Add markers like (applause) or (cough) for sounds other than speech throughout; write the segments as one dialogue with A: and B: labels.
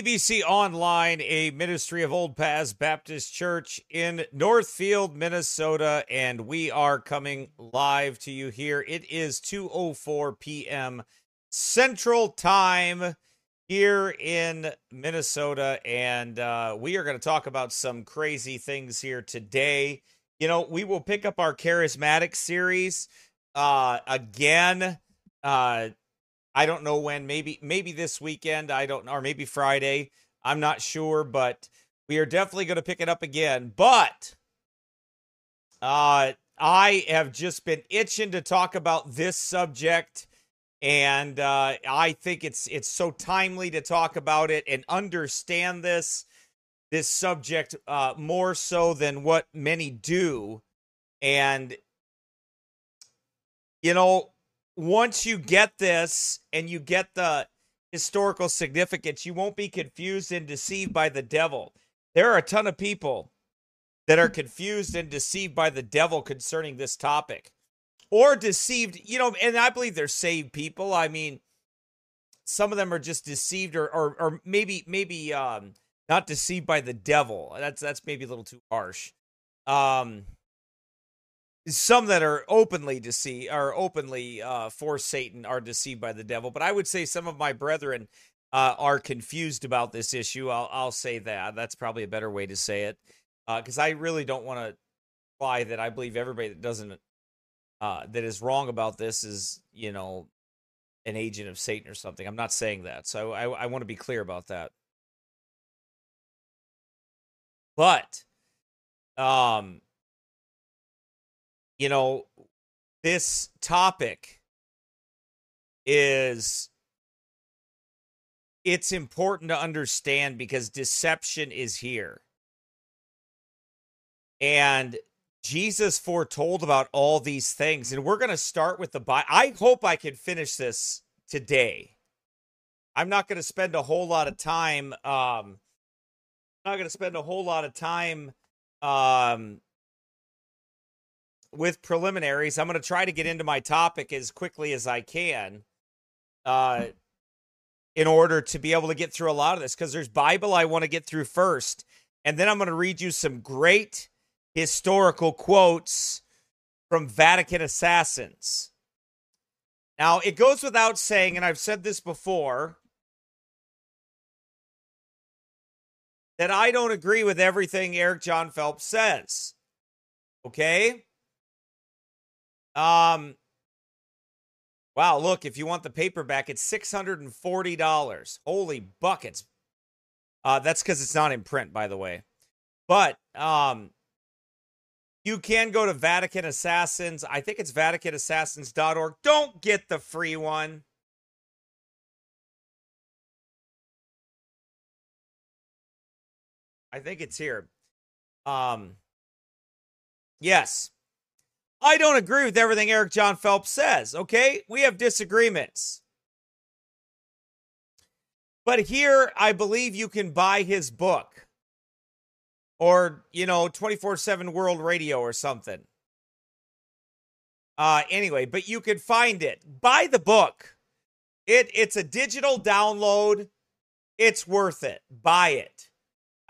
A: OPBC Online, a ministry of Old Paths Baptist Church in Northfield, Minnesota, and we are coming live to you here. It is 2:04 p.m. Central Time here in Minnesota, and uh, we are going to talk about some crazy things here today. You know, we will pick up our charismatic series uh, again. Uh, I don't know when. Maybe maybe this weekend. I don't know, or maybe Friday. I'm not sure, but we are definitely going to pick it up again. But uh, I have just been itching to talk about this subject, and uh, I think it's it's so timely to talk about it and understand this this subject uh, more so than what many do, and you know once you get this and you get the historical significance, you won't be confused and deceived by the devil. There are a ton of people that are confused and deceived by the devil concerning this topic or deceived, you know, and I believe they're saved people. I mean, some of them are just deceived or or, or maybe maybe um not deceived by the devil. That's that's maybe a little too harsh. Um some that are openly deceived are openly uh, for Satan are deceived by the devil. But I would say some of my brethren uh, are confused about this issue. I'll, I'll say that. That's probably a better way to say it because uh, I really don't want to imply that I believe everybody that doesn't uh, that is wrong about this is you know an agent of Satan or something. I'm not saying that. So I, I want to be clear about that. But um you know, this topic is it's important to understand because deception is here. And Jesus foretold about all these things. And we're going to start with the Bible. I hope I can finish this today. I'm not going to spend a whole lot of time. Um, I'm not going to spend a whole lot of time um, with preliminaries. I'm going to try to get into my topic as quickly as I can uh, in order to be able to get through a lot of this because there's Bible I want to get through first. And then I'm going to read you some great historical quotes from Vatican assassins. Now, it goes without saying, and I've said this before, that I don't agree with everything Eric John Phelps says. Okay? Um, wow, look, if you want the paperback, it's $640. Holy buckets. Uh, that's because it's not in print, by the way. But um, you can go to Vatican Assassins. I think it's VaticanAssassins.org. Don't get the free one. I think it's here. Um, yes. I don't agree with everything Eric John Phelps says, okay? We have disagreements. But here, I believe you can buy his book or, you know, 24 7 World Radio or something. Uh, anyway, but you can find it. Buy the book. It, it's a digital download. It's worth it. Buy it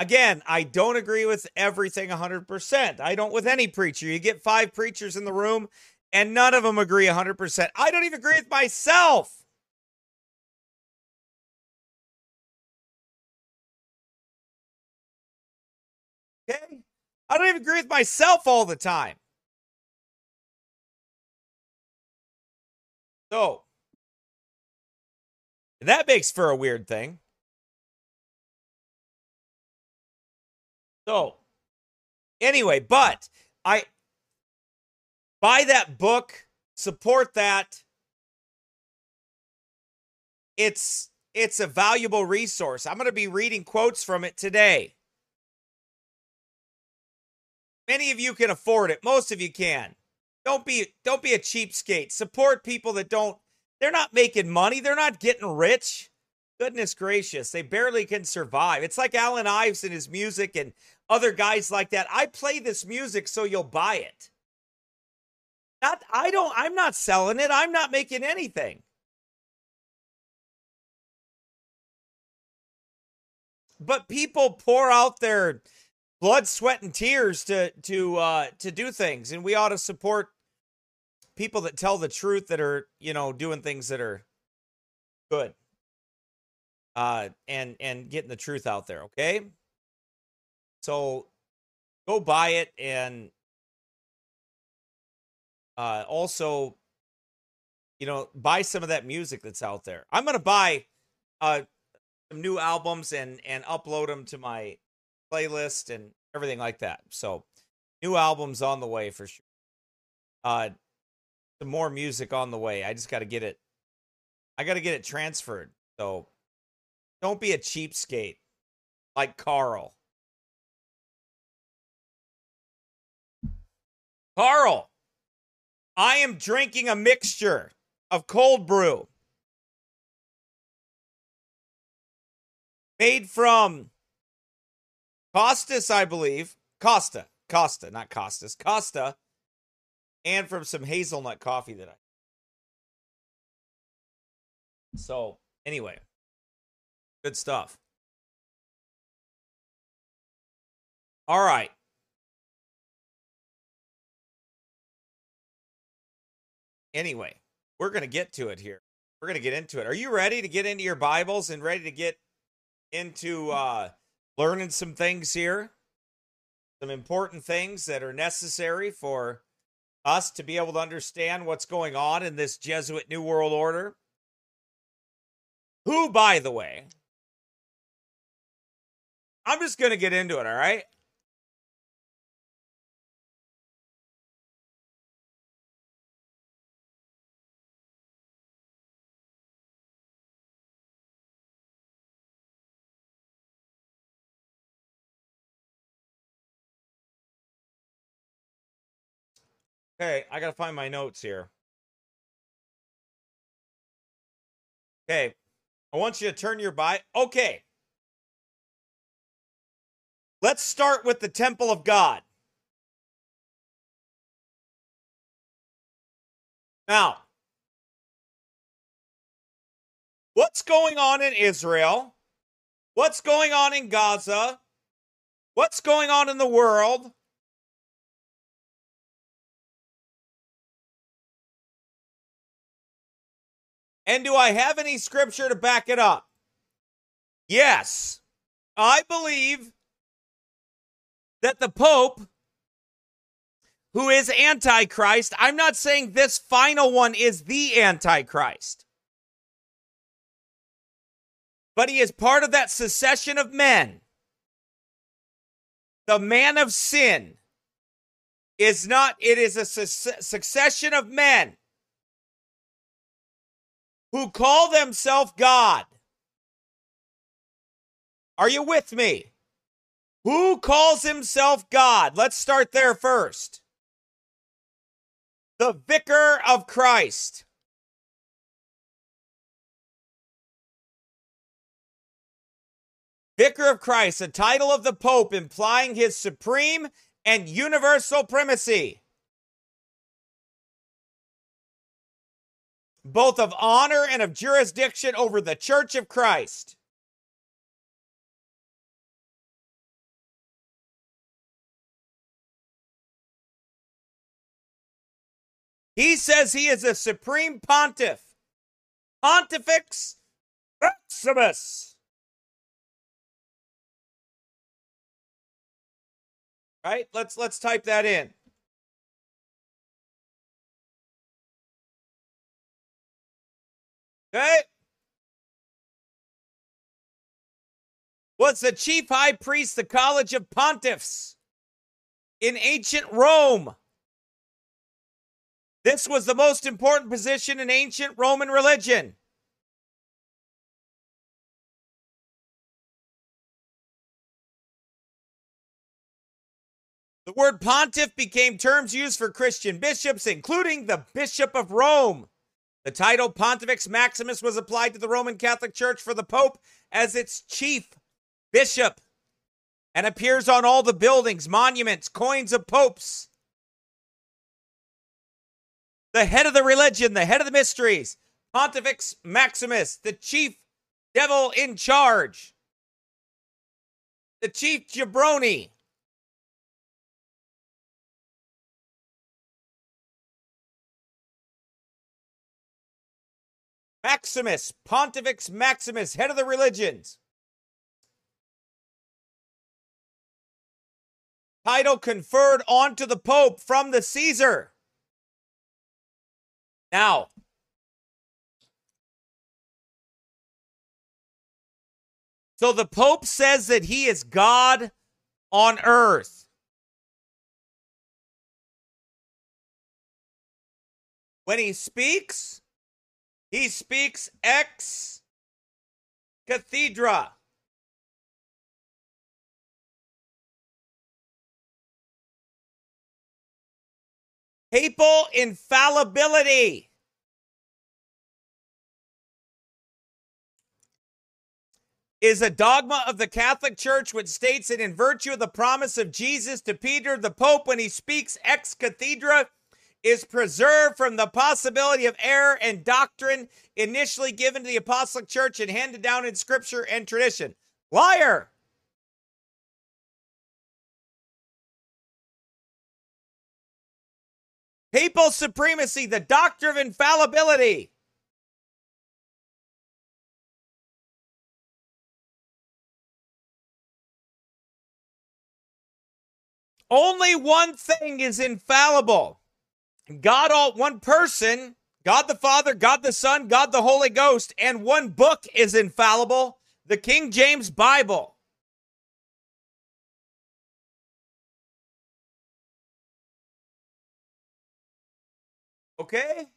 A: again, I don't agree with everything 100%. I don't with any preacher. You get five preachers in the room and none of them agree 100%. I don't even agree with myself. Okay? I don't even agree with myself all the time. So, that makes for a weird thing. So, anyway, but I buy that book, support that. It's it's a valuable resource. I'm going to be reading quotes from it today. Many of you can afford it. Most of you can. Don't be don't be a cheapskate. Support people that don't they're not making money. They're not getting rich. Goodness gracious, they barely can survive. It's like Alan Ives and his music and other guys like that. I play this music so you'll buy it. Not, I don't, I'm not selling it. I'm not making anything. But people pour out their blood, sweat, and tears to to uh, to do things, and we ought to support people that tell the truth that are you know doing things that are good uh, and and getting the truth out there. Okay. So go buy it and uh, also, you know, buy some of that music that's out there. I'm gonna buy uh, some new albums and and upload them to my playlist and everything like that. So new albums on the way for sure. Uh, some more music on the way. I just got to get it. I got to get it transferred. So don't be a cheapskate like Carl. Carl, I am drinking a mixture of cold brew made from Costas, I believe. Costa, Costa, not Costas, Costa, and from some hazelnut coffee that I. So, anyway, good stuff. All right. Anyway, we're going to get to it here. We're going to get into it. Are you ready to get into your Bibles and ready to get into mm. uh, learning some things here? Some important things that are necessary for us to be able to understand what's going on in this Jesuit New World Order. Who, by the way, I'm just going to get into it, all right? Okay, I gotta find my notes here. Okay, I want you to turn your by. Okay. Let's start with the temple of God. Now, what's going on in Israel? What's going on in Gaza? What's going on in the world? And do I have any scripture to back it up? Yes. I believe that the Pope, who is Antichrist, I'm not saying this final one is the Antichrist, but he is part of that secession of men. The man of sin is not, it is a su- succession of men who call themselves God. Are you with me? Who calls himself God? Let's start there first. The Vicar of Christ. Vicar of Christ, a title of the Pope implying his supreme and universal primacy. both of honor and of jurisdiction over the church of Christ. He says he is a supreme pontiff, Pontifex Maximus. Right? Let's let's type that in. Okay? Was the chief high priest the College of Pontiffs in ancient Rome? This was the most important position in ancient Roman religion. The word pontiff became terms used for Christian bishops, including the Bishop of Rome. The title Pontifex Maximus was applied to the Roman Catholic Church for the Pope as its chief bishop and appears on all the buildings, monuments, coins of popes. The head of the religion, the head of the mysteries, Pontifex Maximus, the chief devil in charge, the chief jabroni. Maximus, Pontifex Maximus, head of the religions. Title conferred onto the Pope from the Caesar. Now, so the Pope says that he is God on earth. When he speaks, he speaks ex cathedra. Papal infallibility. Is a dogma of the Catholic Church which states that in virtue of the promise of Jesus to Peter, the Pope, when he speaks ex cathedra, is preserved from the possibility of error and doctrine initially given to the apostolic church and handed down in scripture and tradition. Liar! Papal supremacy, the doctrine of infallibility. Only one thing is infallible God, all one person, God the Father, God the Son, God the Holy Ghost, and one book is infallible the King James Bible. Okay?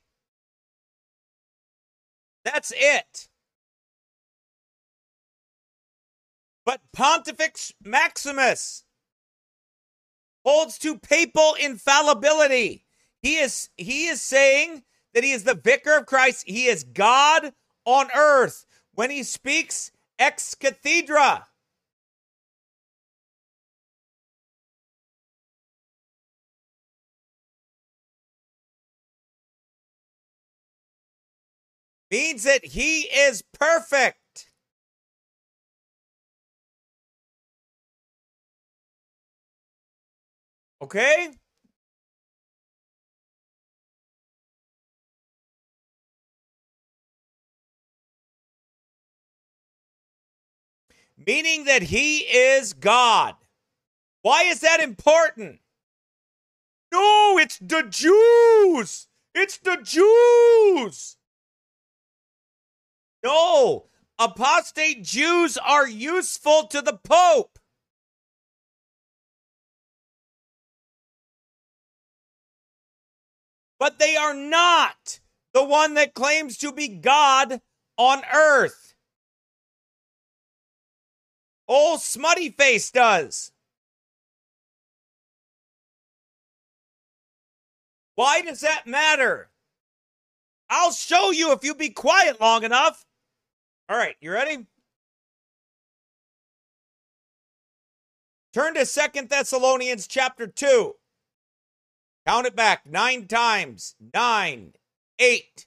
A: That's it. But Pontifex Maximus holds to papal infallibility. He is he is saying that he is the vicar of Christ. He is God on earth. When he speaks ex cathedra, means that he is perfect. Okay? meaning that he is God. Why is that important? No, it's the Jews. It's the Jews. No, apostate Jews are useful to the Pope. But they are not the one that claims to be God on earth. Old smutty face does. Why does that matter? I'll show you if you be quiet long enough. All right, you ready? Turn to Second Thessalonians chapter 2. Count it back nine times. Nine, eight,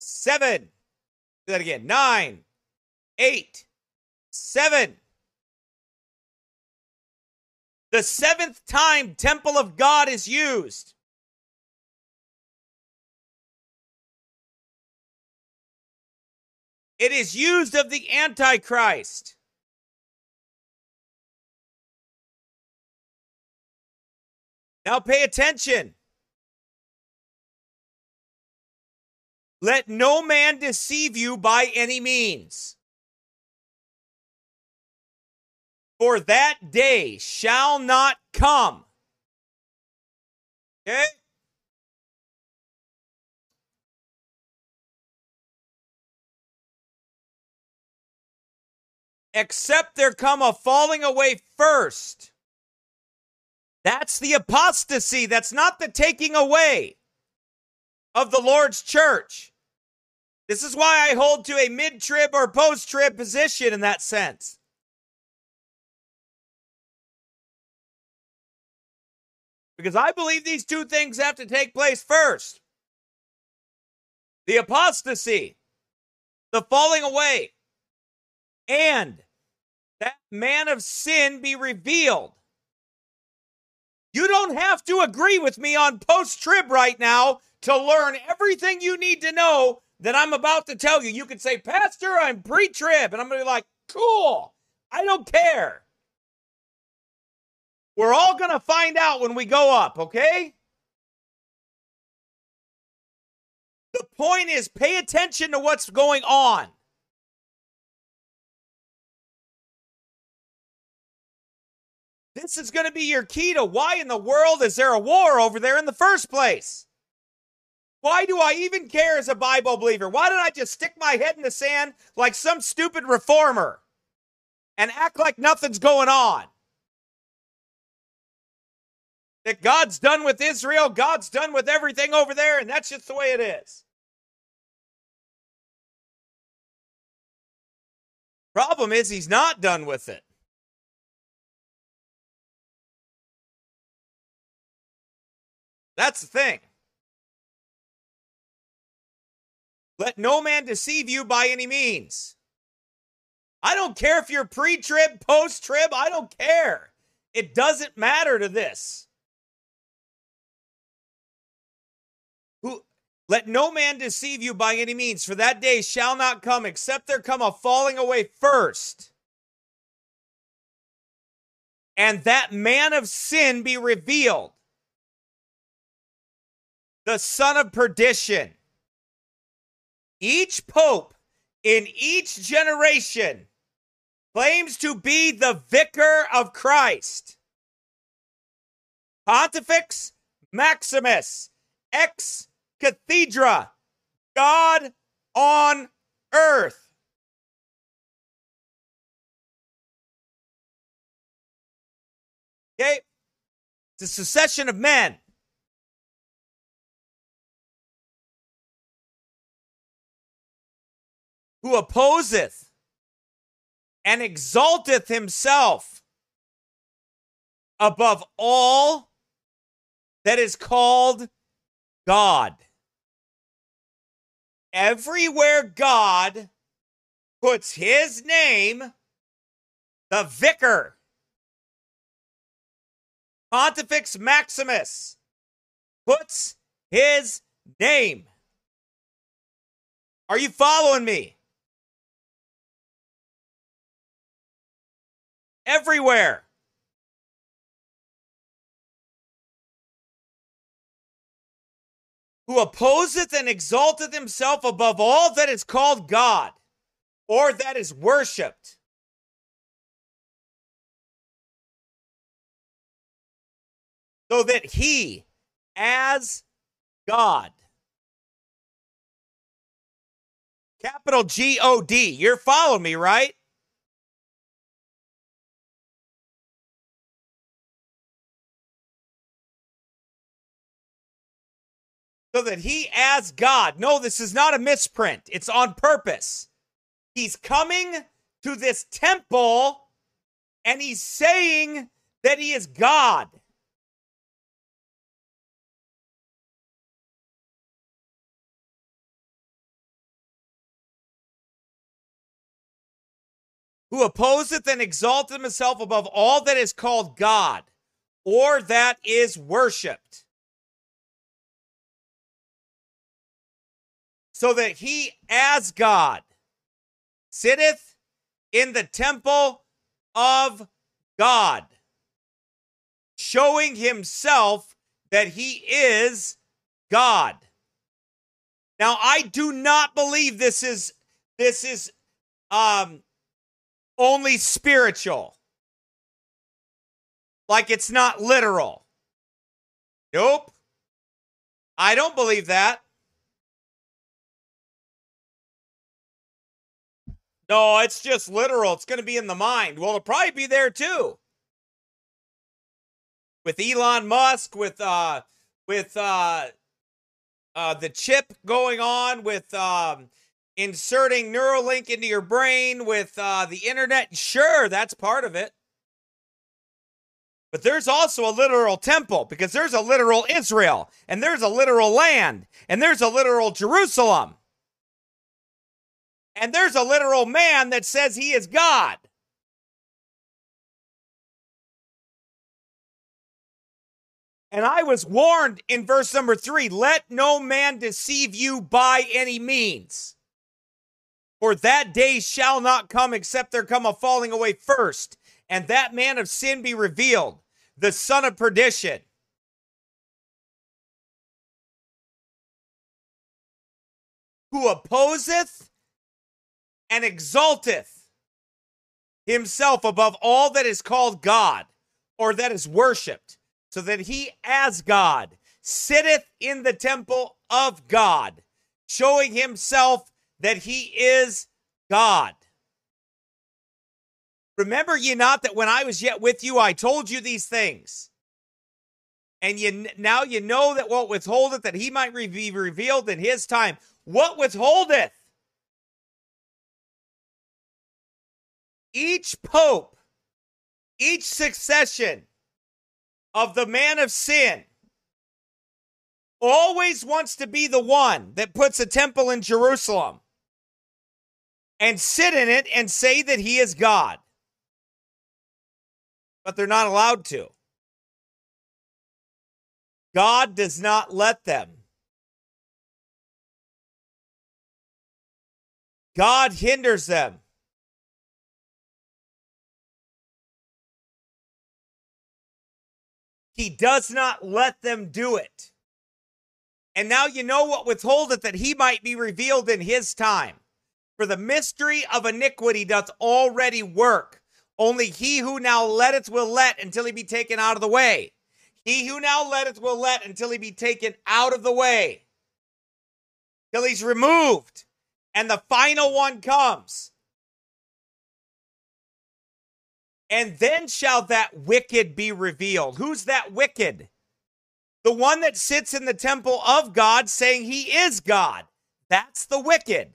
A: seven. Do that again. Nine, eight, seven. The seventh time temple of God is used. It is used of the Antichrist. Now pay attention. Let no man deceive you by any means. for that day shall not come. Okay? Except there come a falling away first. That's the apostasy. That's not the taking away of the Lord's church. This is why I hold to a mid trib or post trib position in that sense. because I believe these two things have to take place first the apostasy, the falling away, and that man of sin be revealed. You don't have to agree with me on post trib right now to learn everything you need to know that I'm about to tell you. You can say, Pastor, I'm pre trib. And I'm going to be like, cool. I don't care. We're all going to find out when we go up, okay? The point is pay attention to what's going on. This is going to be your key to why in the world is there a war over there in the first place? Why do I even care as a Bible believer? Why did I just stick my head in the sand like some stupid reformer and act like nothing's going on? that God's done with Israel, God's done with everything over there, and that's just the way it is. Problem is, he's not done with it. That's the thing. Let no man deceive you by any means. I don't care if you're pre trib, post trib, I don't care. It doesn't matter to this. Let no man deceive you by any means, for that day shall not come except there come a falling away first, and that man of sin be revealed, the son of perdition. Each pope in each generation claims to be the vicar of Christ. Pontifex Maximus, ex cathedra, God on earth. Okay? It's a secession of men. Who opposeth and exalteth himself above all that is called God everywhere God puts his name, the vicar, Pontifex Maximus, puts his name. Are you following me? Everywhere. who opposeth and exalteth himself above all that is called God or that is worshiped. So that he, as God, capital G O D, you're following me, right? so that he, as God, no, this is not a misprint, it's on purpose. He's coming to this temple and he's saying that he is God. Who opposeth and exalteth himself above all that is called God or that is worshiped so that he, as God, sitteth in the temple of God, showing himself that he is God. Now, I do not believe this is this is um, only spiritual. Like it's not literal. Nope. I don't believe that. No, it's just literal. It's going to be in the mind. Well, it'll probably be there too. With Elon Musk, with uh, with uh, uh, the chip going on, with um, inserting Neuralink into your brain, with uh, the internet. Sure, that's part of it. But there's also a literal temple because there's a literal Israel and there's a literal land and there's a literal Jerusalem. And there's a literal man that says he is God. And I was warned in verse number three let no man deceive you by any means. For that day shall not come except there come a falling away first, and that man of sin be revealed, the son of perdition. Who opposeth and exalteth himself above all that is called God or that is worshiped, so that he as God sitteth in the temple of God, showing himself that he is God. Remember ye not that when I was yet with you, I told you these things. And ye now ye know that what withholdeth, that he might be revealed in his time. What withholdeth? each pope, each succession of the man of sin always wants to be the one that puts a temple in Jerusalem and sit in it and say that he is God. But they're not allowed to. God does not let them. God hinders them. He does not let them do it. And now you know what withholdeth that he might be revealed in his time. For the mystery of iniquity doth already work. Only he who now letteth will let until he be taken out of the way. He who now letteth will let until he be taken out of the way, till he's removed, and the final one comes. And then shall that wicked be revealed. Who's that wicked? The one that sits in the temple of God saying he is God. That's the wicked.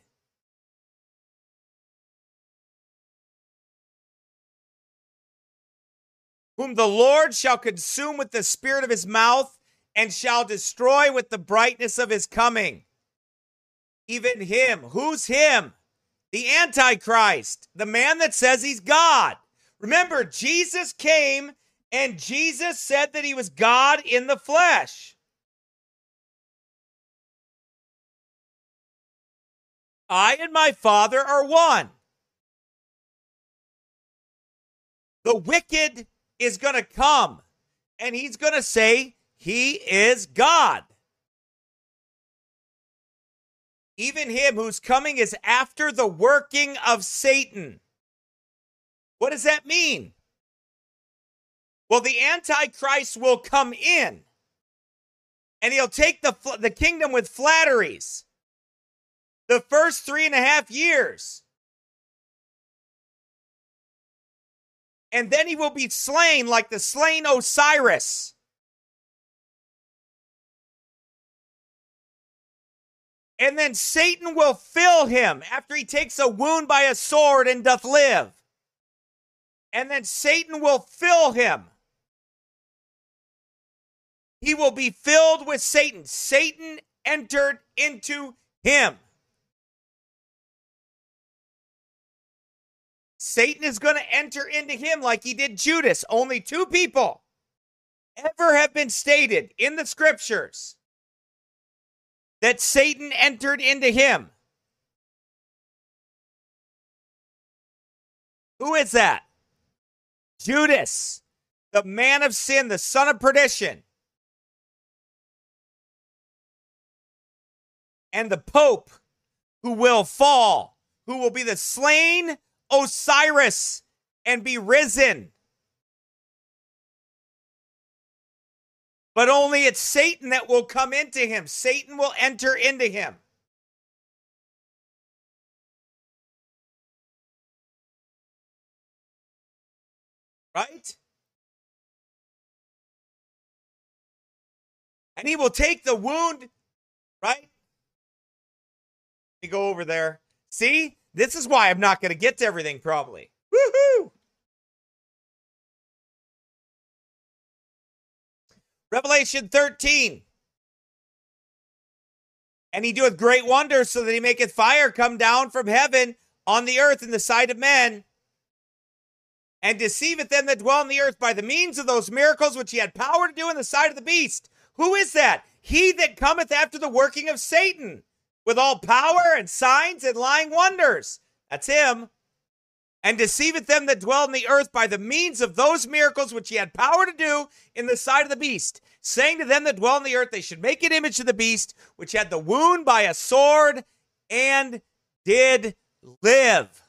A: Whom the Lord shall consume with the spirit of his mouth and shall destroy with the brightness of his coming. Even him. Who's him? The Antichrist, the man that says he's God. Remember, Jesus came and Jesus said that he was God in the flesh. I and my Father are one. The wicked is going to come and he's going to say he is God. Even him whose coming is after the working of Satan. What does that mean? Well, the Antichrist will come in and he'll take the, the kingdom with flatteries the first three and a half years. And then he will be slain like the slain Osiris. And then Satan will fill him after he takes a wound by a sword and doth live and then Satan will fill him. He will be filled with Satan. Satan entered into him. Satan is going to enter into him like he did Judas. Only two people ever have been stated in the scriptures that Satan entered into him. Who is that? Judas, the man of sin, the son of perdition, and the Pope who will fall, who will be the slain Osiris and be risen. But only it's Satan that will come into him. Satan will enter into him. Right? And he will take the wound, right? You go over there. See? This is why I'm not going to get to everything, probably. Woohoo! Revelation 13. And he doeth great wonders so that he maketh fire come down from heaven on the earth in the sight of men and deceiveth them that dwell on the earth by the means of those miracles which he had power to do in the sight of the beast. Who is that? He that cometh after the working of Satan with all power and signs and lying wonders. That's him. And deceiveth them that dwell on the earth by the means of those miracles which he had power to do in the sight of the beast, saying to them that dwell on the earth, they should make an image of the beast which had the wound by a sword and did live.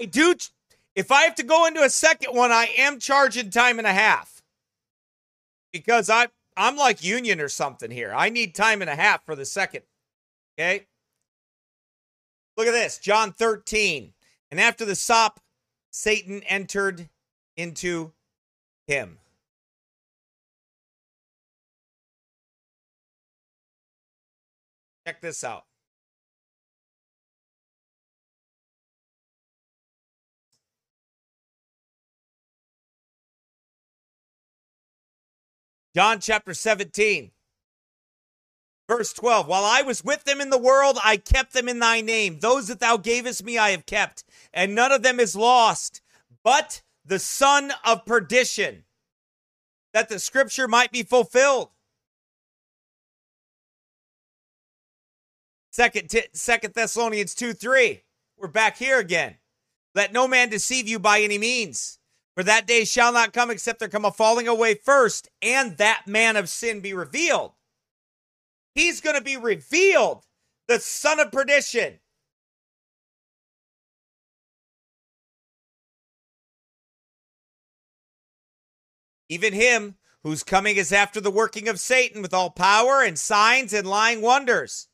A: I do. If I have to go into a second one, I am charging time and a half because I I'm like Union or something here. I need time and a half for the second. Okay. Look at this, John 13. And after the sop, Satan entered into him. Check this out. John chapter 17, verse 12. While I was with them in the world, I kept them in thy name. Those that thou gavest me, I have kept, and none of them is lost, but the son of perdition, that the scripture might be fulfilled. Second, t- Second Thessalonians 2 3. We're back here again. Let no man deceive you by any means for that day shall not come except there come a falling away first, and that man of sin be revealed. He's going to be revealed, the son of perdition. Even him whose coming is after the working of Satan with all power and signs and lying wonders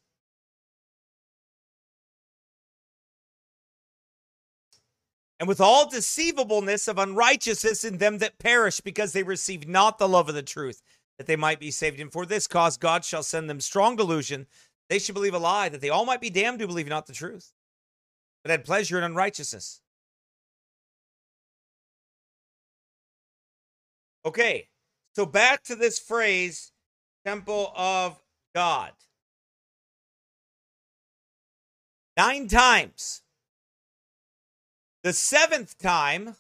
A: and with all deceivableness of unrighteousness in them that perish, because they receive not the love of the truth, that they might be saved. And for this cause, God shall send them strong delusion. They should believe a lie, that they all might be damned who believe not the truth, but had pleasure in unrighteousness. Okay, so back to this phrase, temple of God. Nine times the seventh time,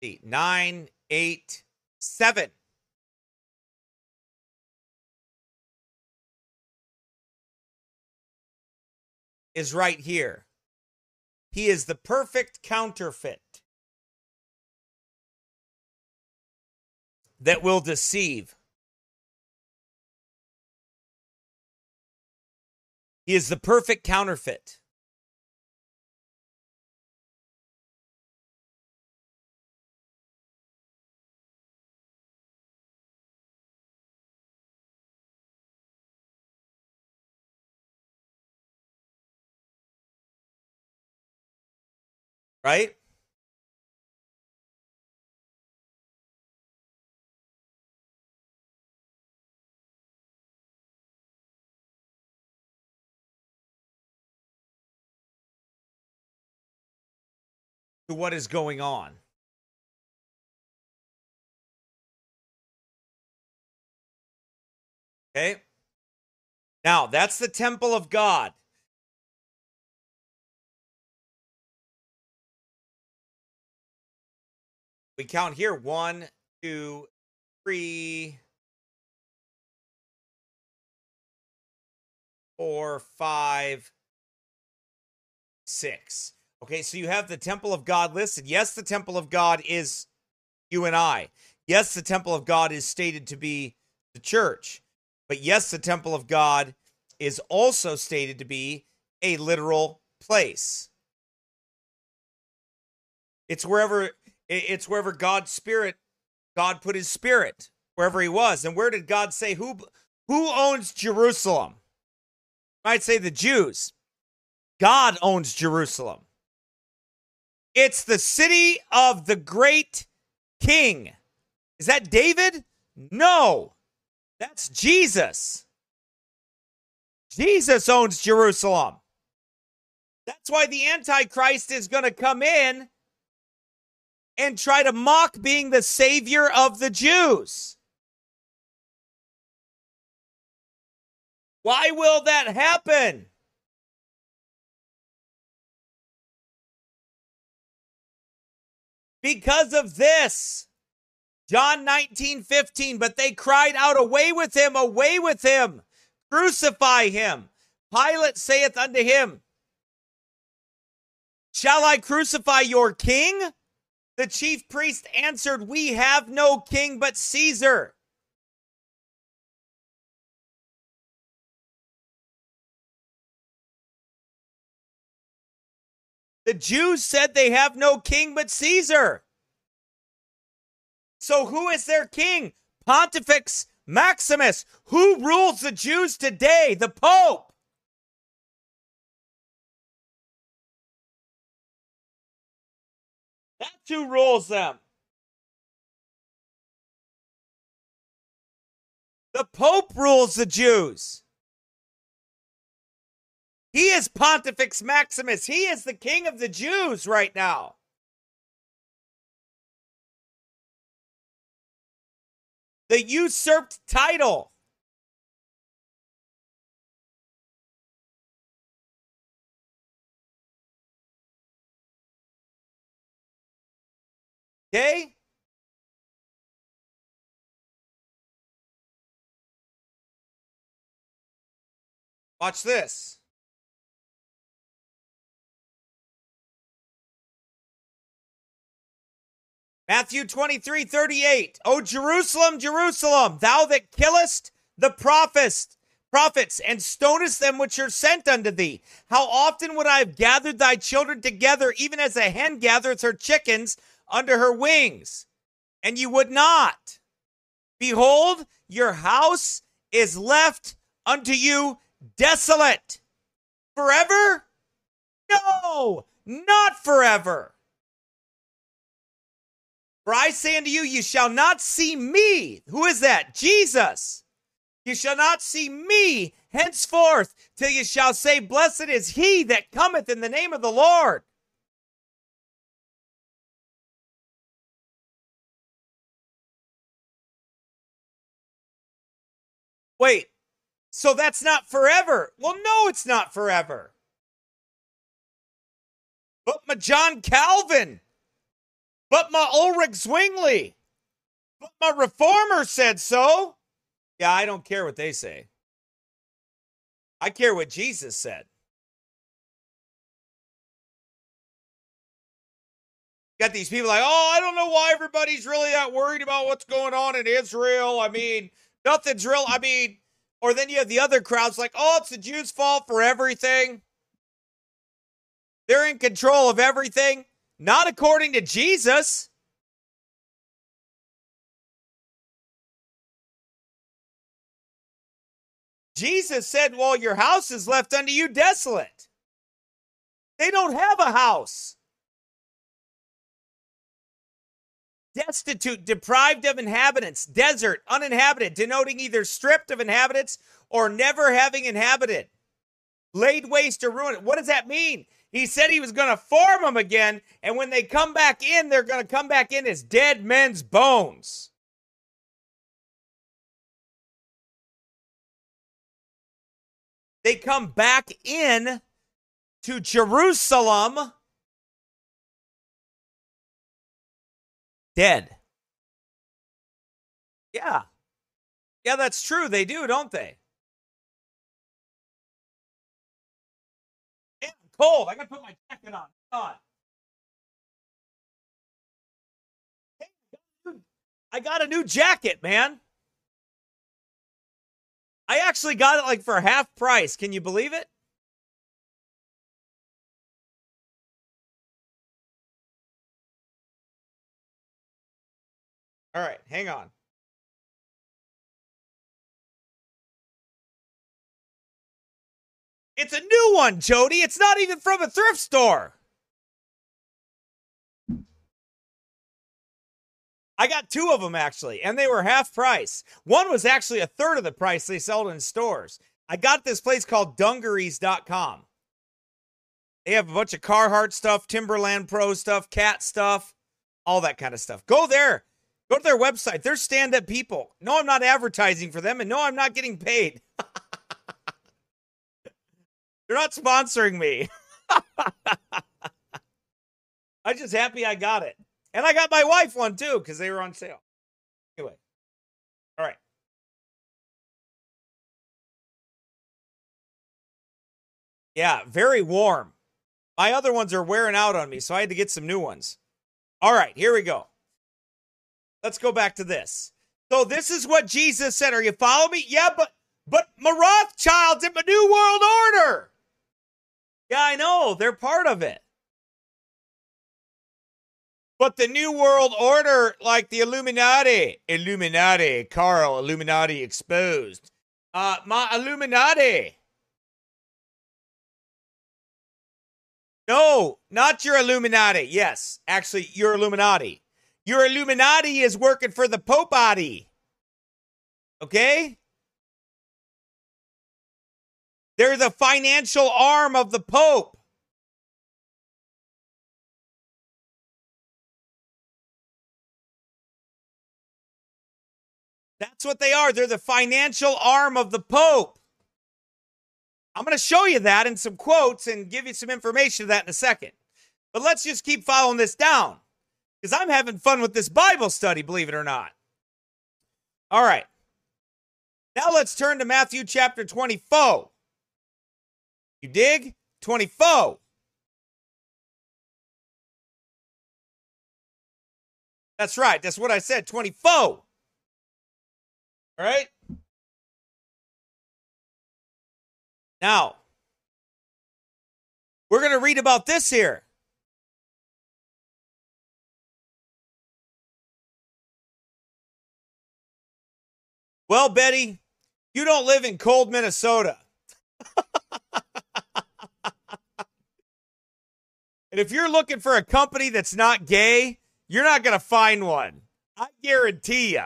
A: eight, nine, eight, seven. Is right here. He is the perfect counterfeit that will deceive. He is the perfect counterfeit. right to what is going on okay now that's the temple of god we count here one, two, three, four, five, six. Okay, so you have the temple of God listed. Yes, the temple of God is you and I. Yes, the temple of God is stated to be the church. But yes, the temple of God is also stated to be a literal place. It's wherever it's wherever God's spirit, God put his spirit, wherever he was. And where did God say, who, who owns Jerusalem? You might say the Jews. God owns Jerusalem. It's the city of the great king. Is that David? No, that's Jesus. Jesus owns Jerusalem. That's why the Antichrist is going to come in and try to mock being the savior of the Jews. Why will that happen? Because of this. John 19, 15. But they cried out, Away with him, away with him, crucify him. Pilate saith unto him, Shall I crucify your king? The chief priest answered, We have no king but Caesar. The Jews said they have no king but Caesar. So who is their king? Pontifex Maximus. Who rules the Jews today? The Pope. Who rules them. The Pope rules the Jews. He is Pontifex Maximus. He is the king of the Jews right now. The usurped title Okay Watch this. Matthew 23, 38. O Jerusalem, Jerusalem, thou that killest the prophets, prophets, and stonest them which are sent unto thee. How often would I have gathered thy children together, even as a hen gathereth her chickens, under her wings, and you would not. Behold, your house is left unto you desolate. Forever? No, not forever. For I say unto you, you shall not see me. Who is that? Jesus. You shall not see me henceforth till you shall say, Blessed is he that cometh in the name of the Lord. Wait, so that's not forever. Well, no, it's not forever. But my John Calvin. But my Ulrich Zwingli. But my reformer said so. Yeah, I don't care what they say. I care what Jesus said. Got these people like, oh, I don't know why everybody's really that worried about what's going on in Israel. I mean, Nothing drill. I mean, or then you have the other crowds like, oh, it's the Jews' fault for everything. They're in control of everything. Not according to Jesus. Jesus said, Well, your house is left unto you desolate. They don't have a house. destitute, deprived of inhabitants, desert, uninhabited, denoting either stripped of inhabitants or never having inhabited, laid waste or ruined. What does that mean? He said he was going to form them again, and when they come back in, they're going to come back in as dead men's bones. They come back in to Jerusalem dead. Yeah. Yeah, that's true. They do, don't they? Damn I'm cold. I gotta put my jacket on. God. I got a new jacket, man. I actually got it like for half price. Can you believe it? All right, hang on. It's a new one, Jody. It's not even from a thrift store. I got two of them actually, and they were half price. One was actually a third of the price they sold in stores. I got this place called dungarees.com. They have a bunch of Carhartt stuff, Timberland Pro stuff, cat stuff, all that kind of stuff. Go there. Go to their website. They're stand up people. No, I'm not advertising for them, and no, I'm not getting paid. (laughs) They're not sponsoring me. (laughs) I'm just happy I got it. And I got my wife one too because they were on sale. Anyway, all right. Yeah, very warm. My other ones are wearing out on me, so I had to get some new ones. All right, here we go let's go back to this. So this is what Jesus said. Are you following me? Yeah, but but my Rothschilds in my New World Order. Yeah, I know they're part of it. But the New World Order, like the Illuminati, Illuminati, Carl, Illuminati exposed. Uh, my Illuminati. No, not your Illuminati. Yes, actually, your Illuminati. Your Illuminati is working for the Pope body. Okay? They're the financial arm of the Pope. That's what they are. They're the financial arm of the Pope. I'm going to show you that in some quotes and give you some information of that in a second. But let's just keep following this down because I'm having fun with this Bible study, believe it or not. All right. Now let's turn to Matthew chapter 24. You dig? 24. That's right. That's what I said. 24. All right. Now, we're going to read about this here. Well, Betty, you don't live in cold Minnesota. and if you're looking for a company that's not gay, you're not going to find one. I guarantee you.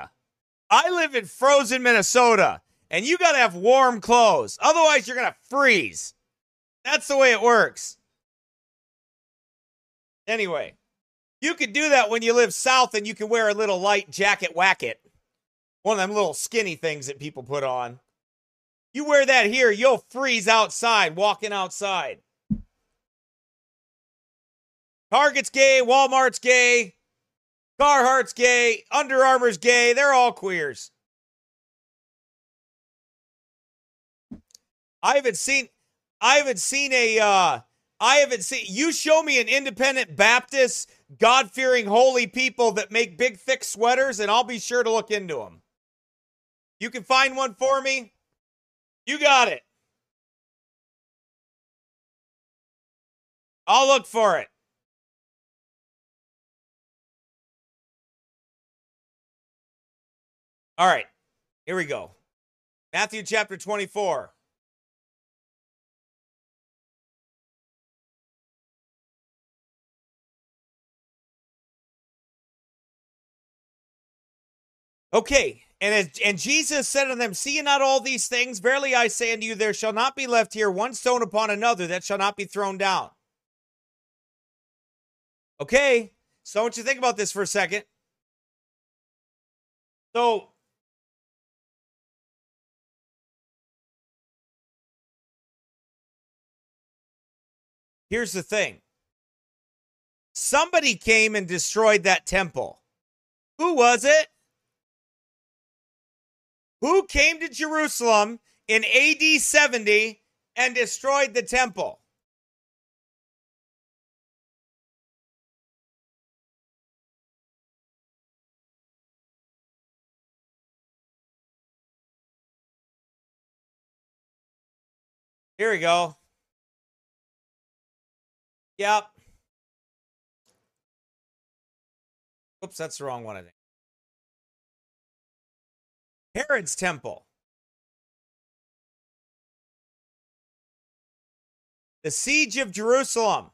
A: I live in frozen Minnesota, and you got to have warm clothes. Otherwise, you're going to freeze. That's the way it works. Anyway, you could do that when you live south and you can wear a little light jacket it. One of them little skinny things that people put on. You wear that here, you'll freeze outside, walking outside. Target's gay, Walmart's gay, Carhartt's gay, Under Armour's gay. They're all queers. I haven't seen, I haven't seen a, uh, I haven't seen. You show me an independent Baptist, God fearing, holy people that make big, thick sweaters, and I'll be sure to look into them. You can find one for me. You got it. I'll look for it. All right, here we go. Matthew chapter 24. Okay, and and Jesus said unto them, See ye not all these things? Verily I say unto you, there shall not be left here one stone upon another that shall not be thrown down. Okay, so I want you to think about this for a second. So here's the thing. Somebody came and destroyed that temple. Who was it? who came to Jerusalem in AD 70 and destroyed the temple? Here we go. Yep. Oops, that's the wrong one, I think. Herod's temple. The siege of Jerusalem.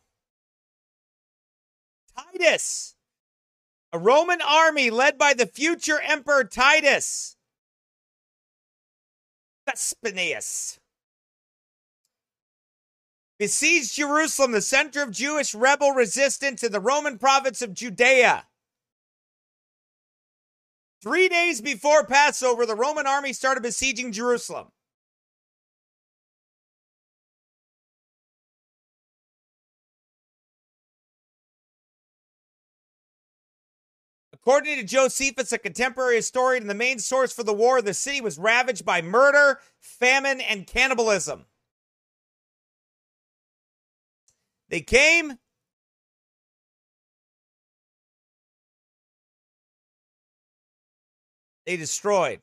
A: Titus. A Roman army led by the future emperor Titus. Vespinius besieged Jerusalem, the center of Jewish rebel resistance in the Roman province of Judea. Three days before Passover, the Roman army started besieging Jerusalem. According to Josephus, a contemporary historian and the main source for the war, the city was ravaged by murder, famine, and cannibalism. They came, They destroyed.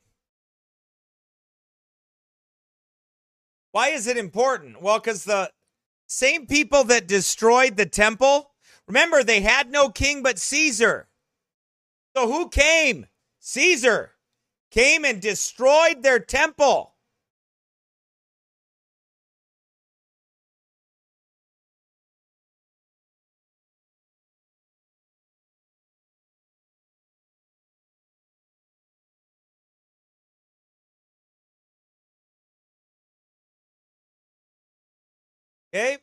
A: Why is it important? Well, because the same people that destroyed the temple, remember, they had no king but Caesar. So who came? Caesar came and destroyed their temple. Okay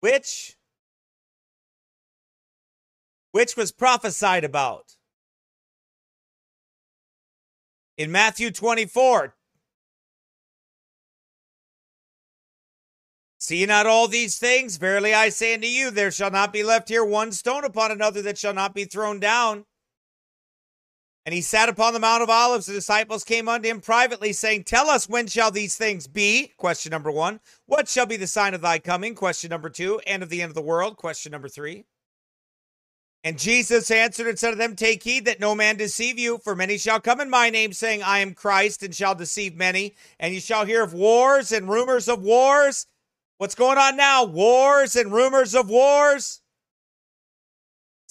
A: which which was prophesied about in Matthew 24 See not all these things verily I say unto you there shall not be left here one stone upon another that shall not be thrown down and he sat upon the Mount of Olives. The disciples came unto him privately, saying, Tell us when shall these things be? Question number one. What shall be the sign of thy coming? Question number two. And of the end of the world? Question number three. And Jesus answered and said to them, Take heed that no man deceive you, for many shall come in my name, saying, I am Christ, and shall deceive many. And you shall hear of wars and rumors of wars. What's going on now? Wars and rumors of wars.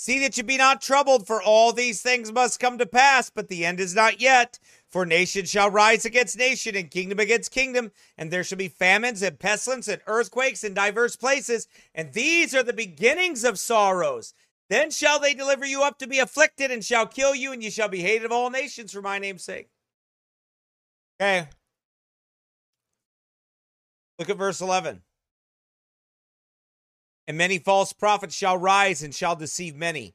A: See that you be not troubled, for all these things must come to pass, but the end is not yet. For nation shall rise against nation, and kingdom against kingdom, and there shall be famines and pestilence and earthquakes in divers places. And these are the beginnings of sorrows. Then shall they deliver you up to be afflicted, and shall kill you, and you shall be hated of all nations for my name's sake. Okay. Look at verse 11. And many false prophets shall rise and shall deceive many.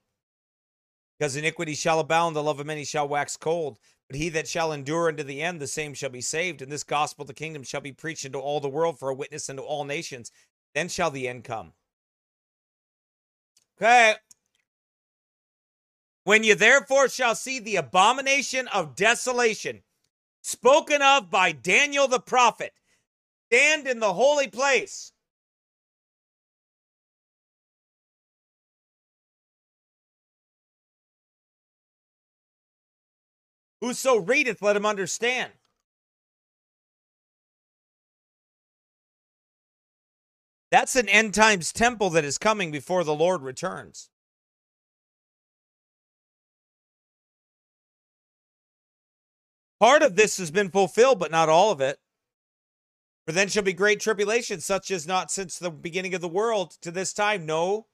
A: Because iniquity shall abound, the love of many shall wax cold. But he that shall endure unto the end, the same shall be saved. And this gospel of the kingdom shall be preached unto all the world for a witness unto all nations. Then shall the end come. Okay. When you therefore shall see the abomination of desolation, spoken of by Daniel the prophet, stand in the holy place. Whoso readeth, let him understand. That's an end times temple that is coming before the Lord returns. Part of this has been fulfilled, but not all of it. For then shall be great tribulation, such as not since the beginning of the world to this time, no,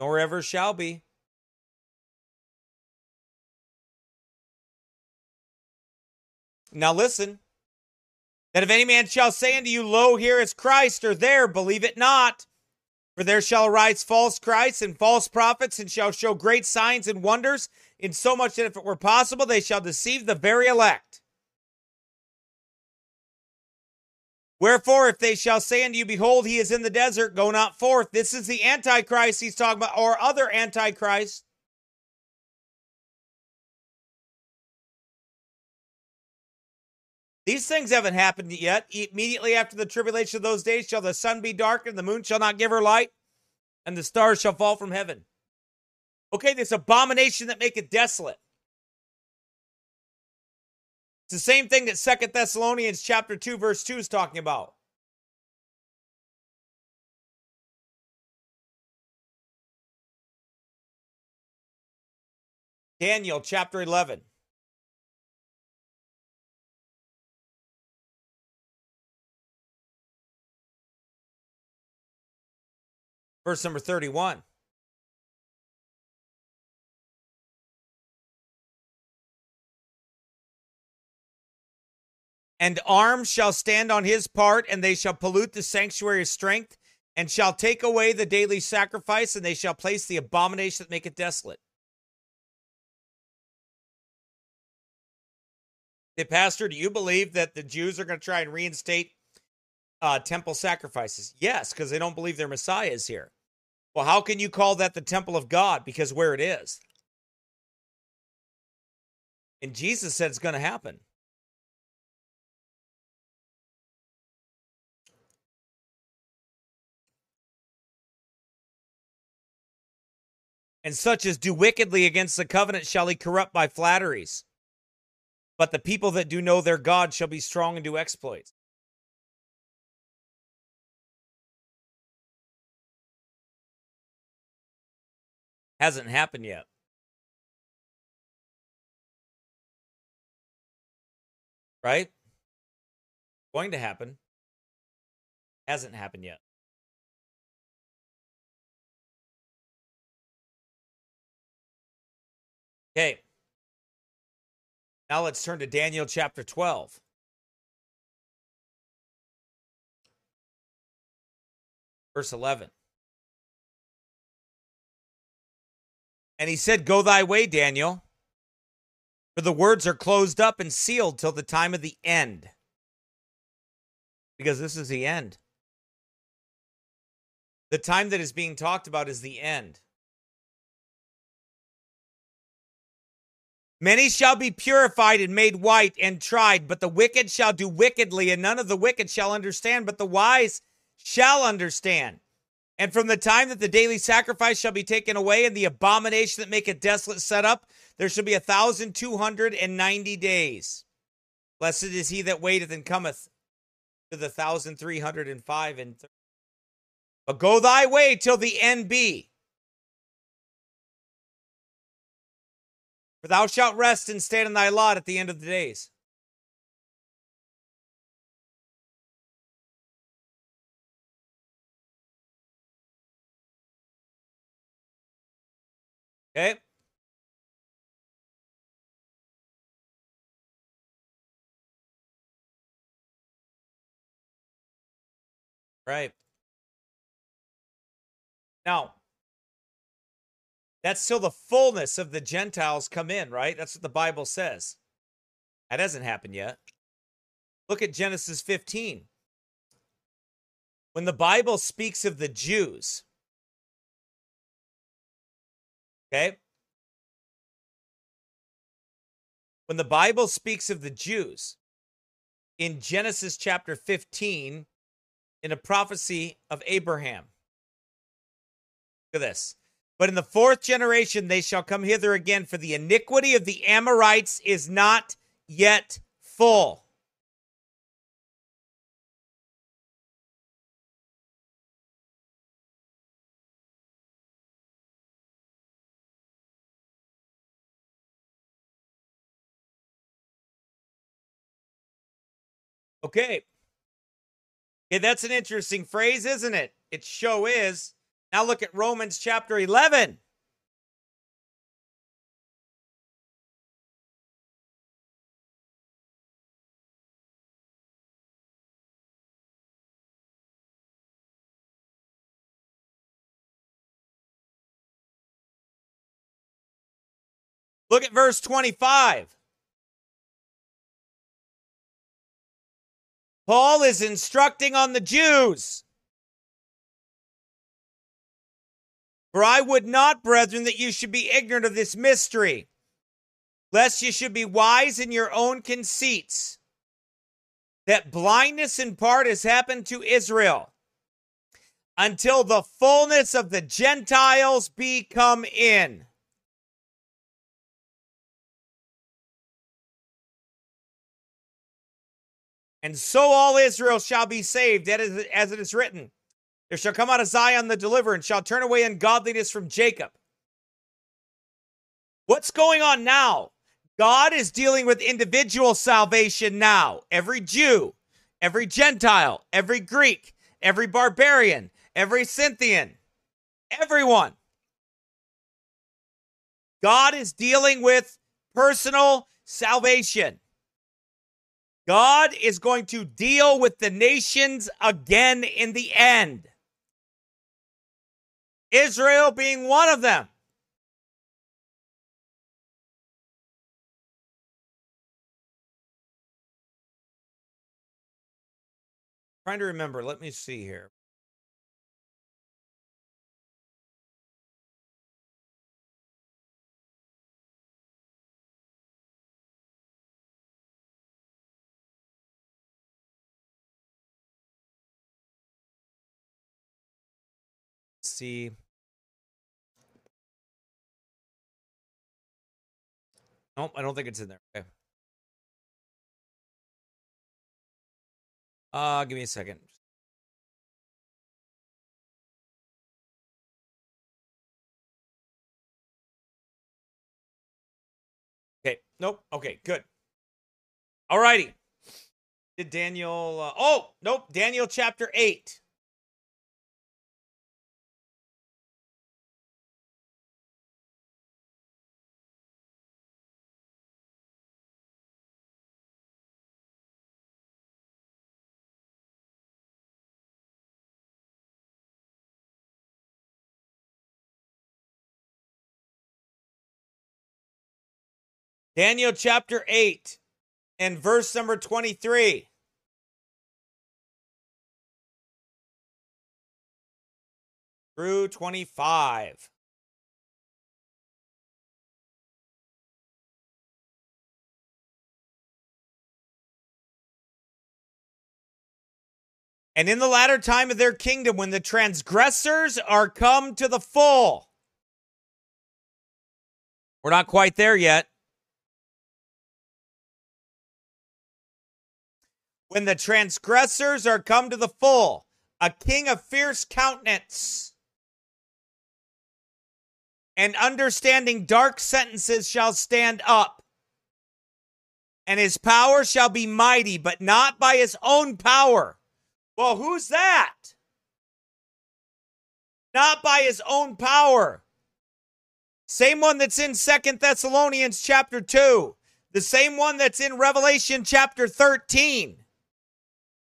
A: nor ever shall be. Now listen. That if any man shall say unto you, Lo, here is Christ, or there, believe it not. For there shall arise false Christs and false prophets, and shall show great signs and wonders, insomuch that if it were possible, they shall deceive the very elect. Wherefore, if they shall say unto you, Behold, he is in the desert, go not forth. This is the Antichrist he's talking about, or other Antichrist These things haven't happened yet. Immediately after the tribulation of those days shall the sun be darkened, the moon shall not give her light, and the stars shall fall from heaven. Okay, this abomination that make it desolate. It's the same thing that Second Thessalonians chapter 2, verse 2 is talking about. Daniel chapter 11. verse number 31. And arms shall stand on his part, and they shall pollute the sanctuary of strength, and shall take away the daily sacrifice, and they shall place the abomination that make it desolate. The pastor, do you believe that the Jews are going to try and reinstate uh, temple sacrifices. Yes, because they don't believe their Messiah is here. Well, how can you call that the temple of God? Because where it is. And Jesus said it's going to happen. And such as do wickedly against the covenant shall he corrupt by flatteries. But the people that do know their God shall be strong and do exploits. Hasn't happened yet. Right? Going to happen. Hasn't happened yet. Okay. Now let's turn to Daniel chapter 12. Verse 11. And he said, Go thy way, Daniel, for the words are closed up and sealed till the time of the end. Because this is the end. The time that is being talked about is the end. Many shall be purified and made white and tried, but the wicked shall do wickedly, and none of the wicked shall understand, but the wise shall understand. And from the time that the daily sacrifice shall be taken away and the abomination that make a desolate set up, there shall be a thousand two hundred and ninety days. Blessed is he that waiteth and cometh to the thousand three hundred and five and thirty. But go thy way till the end be. For thou shalt rest and stand in thy lot at the end of the days. Okay Right. Now, that's till the fullness of the Gentiles come in, right? That's what the Bible says. That hasn't happened yet. Look at Genesis 15. When the Bible speaks of the Jews, Okay? When the Bible speaks of the Jews in Genesis chapter 15, in a prophecy of Abraham. Look at this. But in the fourth generation they shall come hither again, for the iniquity of the Amorites is not yet full. Okay. Okay, that's an interesting phrase, isn't it? It show is. Now look at Romans chapter 11. Look at verse 25. Paul is instructing on the Jews. For I would not, brethren, that you should be ignorant of this mystery, lest you should be wise in your own conceits, that blindness in part has happened to Israel until the fullness of the Gentiles be come in. and so all Israel shall be saved, as it is written. There shall come out of Zion the deliverer, and shall turn away ungodliness from Jacob. What's going on now? God is dealing with individual salvation now. Every Jew, every Gentile, every Greek, every barbarian, every Scythian, everyone. God is dealing with personal salvation. God is going to deal with the nations again in the end. Israel being one of them. Trying to remember, let me see here. see. Nope, I don't think it's in there. Okay. Uh, give me a second. Okay. Nope. Okay. Good. All righty. Did Daniel? Uh, oh, nope. Daniel chapter eight. Daniel chapter 8 and verse number 23. Through 25. And in the latter time of their kingdom, when the transgressors are come to the full. We're not quite there yet. when the transgressors are come to the full, a king of fierce countenance and understanding dark sentences shall stand up. And his power shall be mighty, but not by his own power. Well, who's that? Not by his own power. Same one that's in Second Thessalonians chapter 2, the same one that's in Revelation chapter 13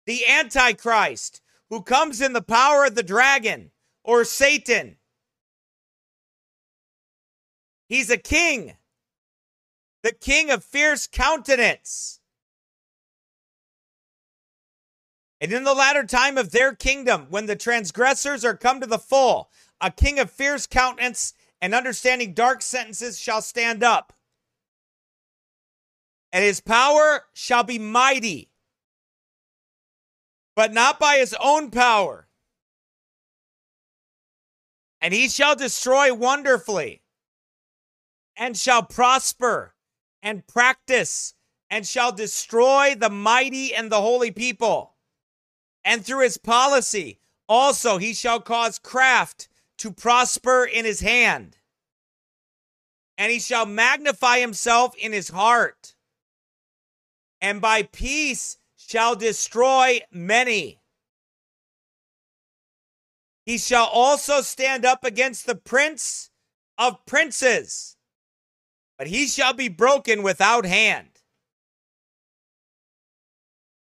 A: the Antichrist, who comes in the power of the dragon or Satan. He's a king, the king of fierce countenance. And in the latter time of their kingdom, when the transgressors are come to the full, a king of fierce countenance and understanding dark sentences shall stand up. And his power shall be mighty but not by his own power. And he shall destroy wonderfully, and shall prosper, and practice, and shall destroy the mighty and the holy people. And through his policy, also he shall cause craft to prosper in his hand. And he shall magnify himself in his heart. And by peace shall destroy many. He shall also stand up against the prince of princes, but he shall be broken without hand.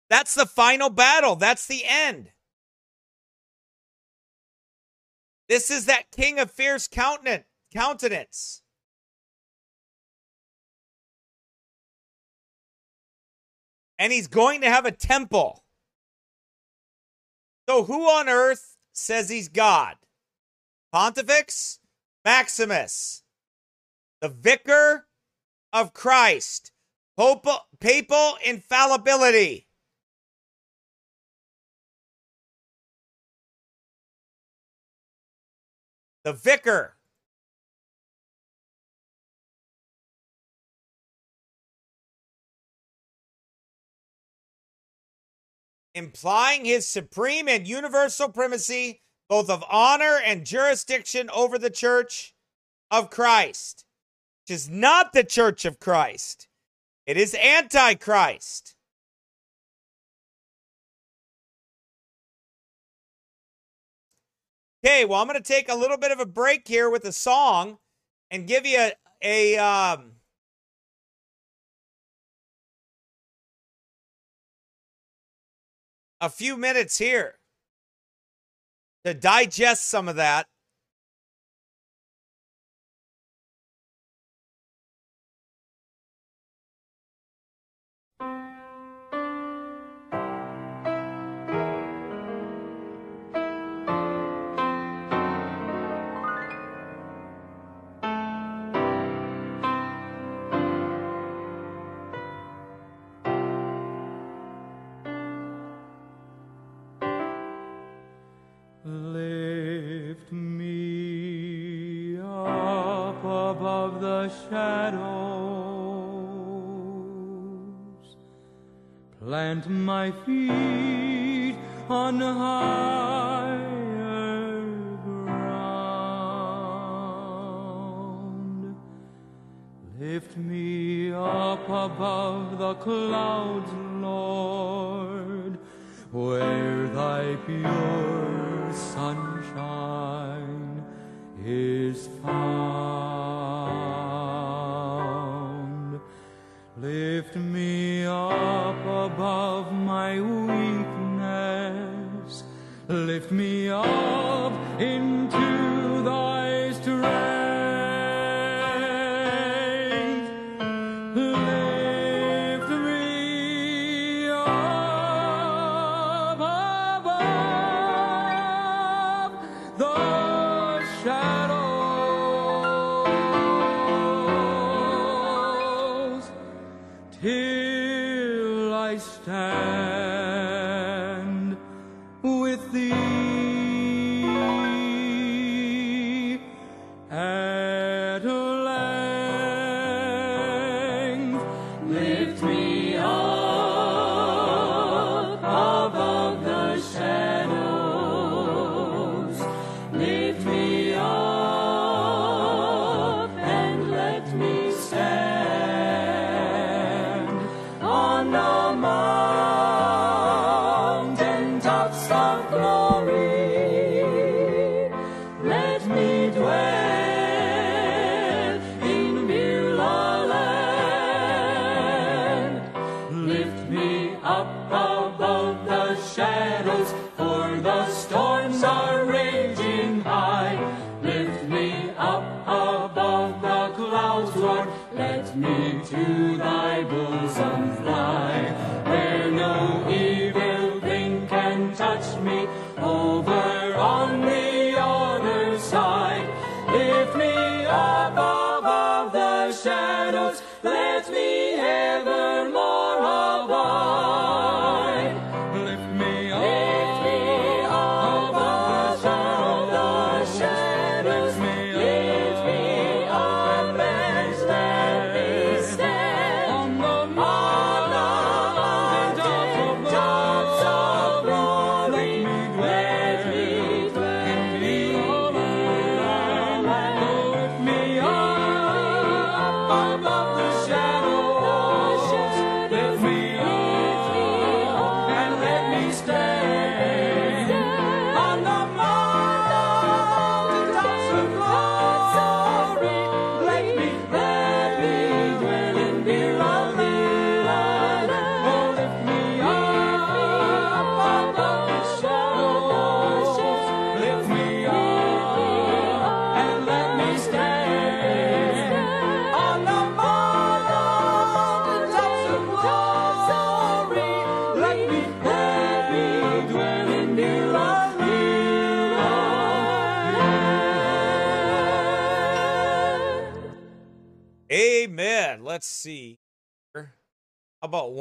A: That's the final battle. That's the end. This is that king of fierce countenance. and he's going to have a temple. So, who on earth says he's God? Pontifex Maximus, the vicar of Christ, papal, papal infallibility. The vicar implying his supreme and universal primacy, both of honor and jurisdiction over the church of Christ, which is not the church of Christ. It is Antichrist. Okay, well, I'm going to take a little bit of a break here with a song and give you a, a um, a few minutes here to digest some of that
B: Lift me up above the shadows. Plant my feet on higher ground. Lift me up above the clouds, Lord, where thy pure sunshine is found. Lift me up above my weakness, lift me up in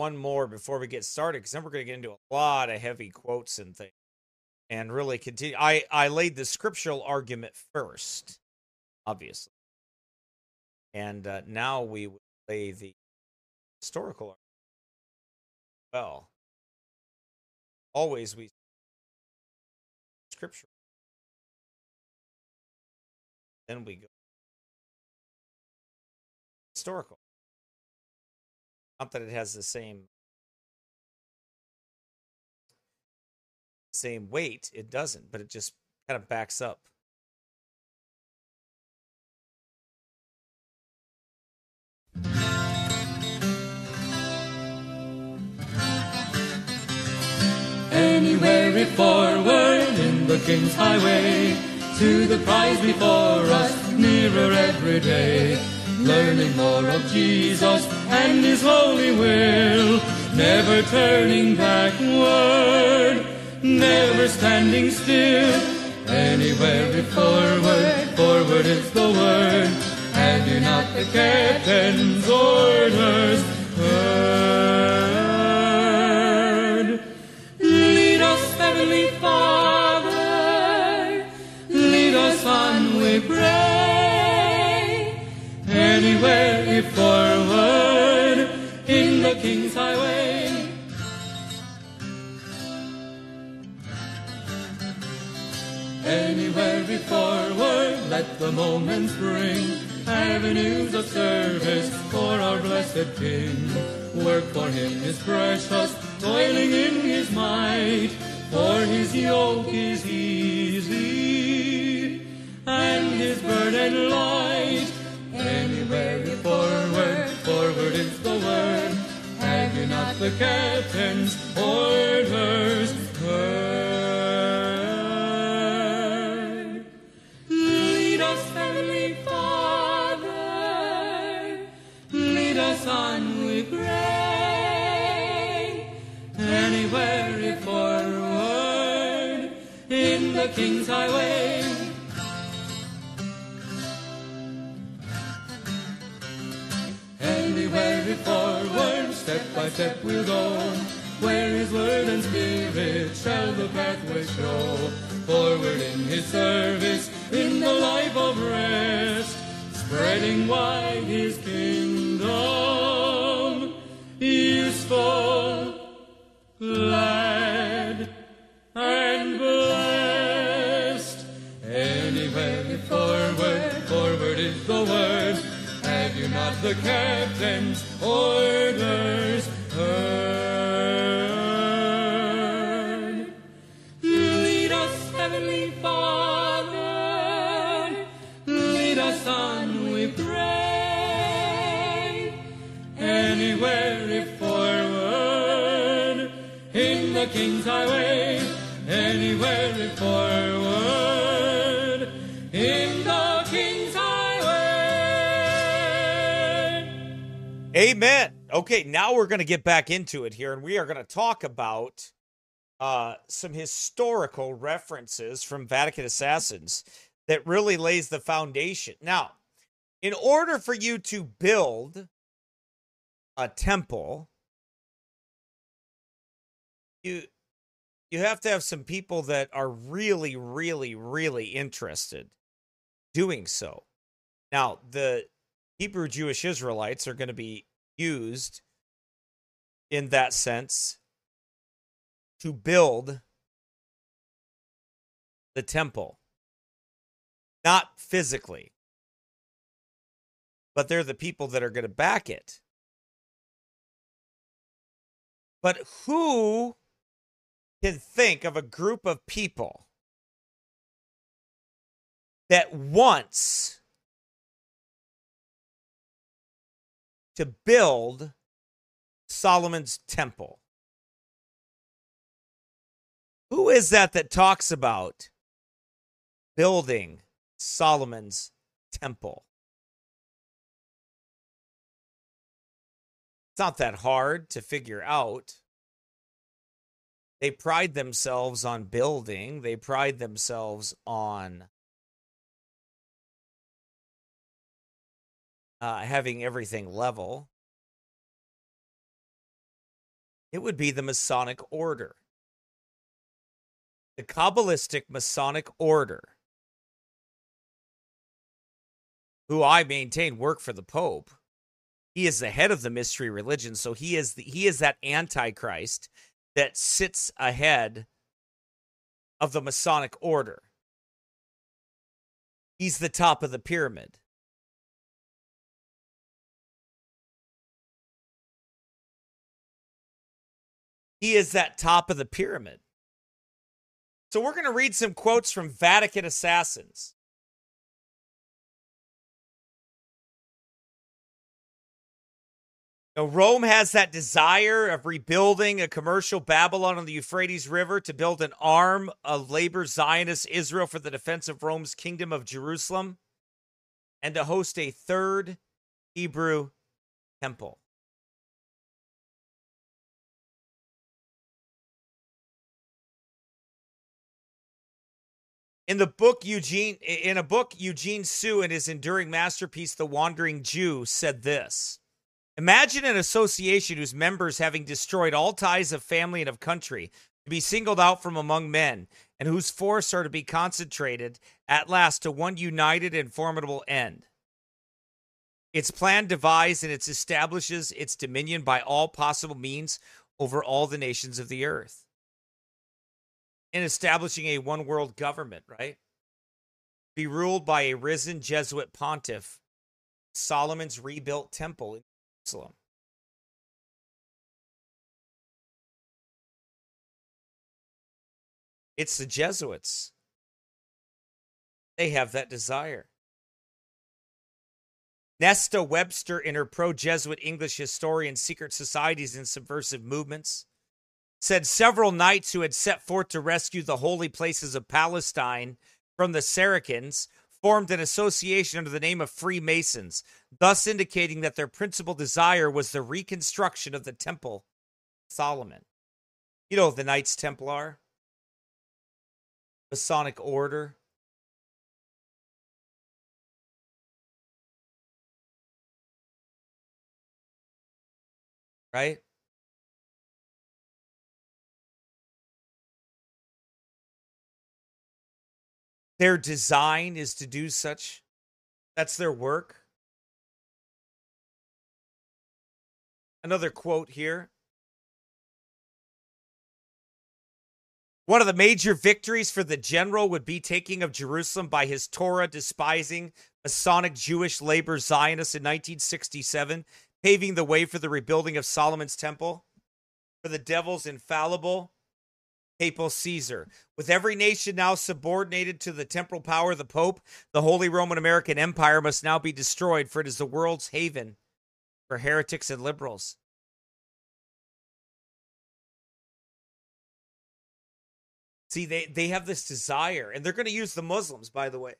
A: one more before we get started because then we're going to get into a lot of heavy quotes and things and really continue. I, I laid the scriptural argument first, obviously. And uh, now we will lay the historical argument. Well, always we scripture. Then we go historical. Not that it has the same same weight. It doesn't, but it just kind of backs up. Anywhere we forward in the King's Highway to the prize before us, nearer every day learning more of Jesus and His holy will, never turning backward, never standing still. Anywhere we forward, forward is the word, and do not the captain's orders. forward in the King's highway.
C: Anywhere we forward, let the moments bring avenues of service for our blessed King. Work for him is precious, toiling in his might, for his yoke is easy and his burden light anywhere you forward, forward is the word. Have you not the captain's orders heard? Lead us, Heavenly Father, lead us on, we pray. Anywhere you forward, in the King's highway. very forward, step by step we'll go, where His word and spirit shall the pathway show. Forward in His service, in the life of rest, spreading wide His kingdom, useful land. the captain's orders heard. Lead us, Heavenly Father, lead us on, we pray. Anywhere if forward, in the King's highway, anywhere if forward.
A: Amen. Okay, now we're going to get back into it here, and we are going to talk about uh, some historical references from Vatican Assassins that really lays the foundation. Now, in order for you to build a temple, you you have to have some people that are really, really, really interested doing so. Now, the Hebrew Jewish Israelites are going to be used in that sense to build the temple. Not physically, but they're the people that are going to back it. But who can think of a group of people that wants to build Solomon's temple. Who is that that talks about building Solomon's temple? It's not that hard to figure out. They pride themselves on building, they pride themselves on uh, having everything level, it would be the Masonic Order. The Kabbalistic Masonic Order, who I maintain work for the Pope. He is the head of the mystery religion, so he is the, he is that antichrist that sits ahead of the Masonic Order. He's the top of the pyramid. He is that top of the pyramid. So we're going to read some quotes from Vatican assassins. Now, Rome has that desire of rebuilding a commercial Babylon on the Euphrates River to build an arm of labor Zionist Israel for the defense of Rome's kingdom of Jerusalem and to host a third Hebrew temple. In the book, Eugene, in a book, Eugene Sue, and his enduring masterpiece, The Wandering Jew, said this Imagine an association whose members, having destroyed all ties of family and of country, to be singled out from among men, and whose force are to be concentrated at last to one united and formidable end. Its plan devised and it establishes its dominion by all possible means over all the nations of the earth in establishing a one world government, right? Be ruled by a risen Jesuit pontiff, Solomon's rebuilt temple in Jerusalem. It's the Jesuits. They have that desire. Nesta Webster, in her pro Jesuit English historian, Secret Societies and Subversive Movements, said several knights who had set forth to rescue the holy places of Palestine from the Saracens formed an association under the name of Freemasons, thus indicating that their principal desire was the reconstruction of the Temple Solomon. You know, the Knights Templar, Masonic Order. Right? their design is to do such. That's their work. Another quote here. One of the major victories for the general would be taking of Jerusalem by his Torah despising Masonic Jewish labor Zionists in 1967, paving the way for the rebuilding of Solomon's temple. For the devil's infallible papal Caesar. With every nation now subordinated to the temporal power of the Pope, the Holy Roman American Empire must now be destroyed, for it is the world's haven for heretics and liberals. See, they, they have this desire, and they're going to use the Muslims, by the way.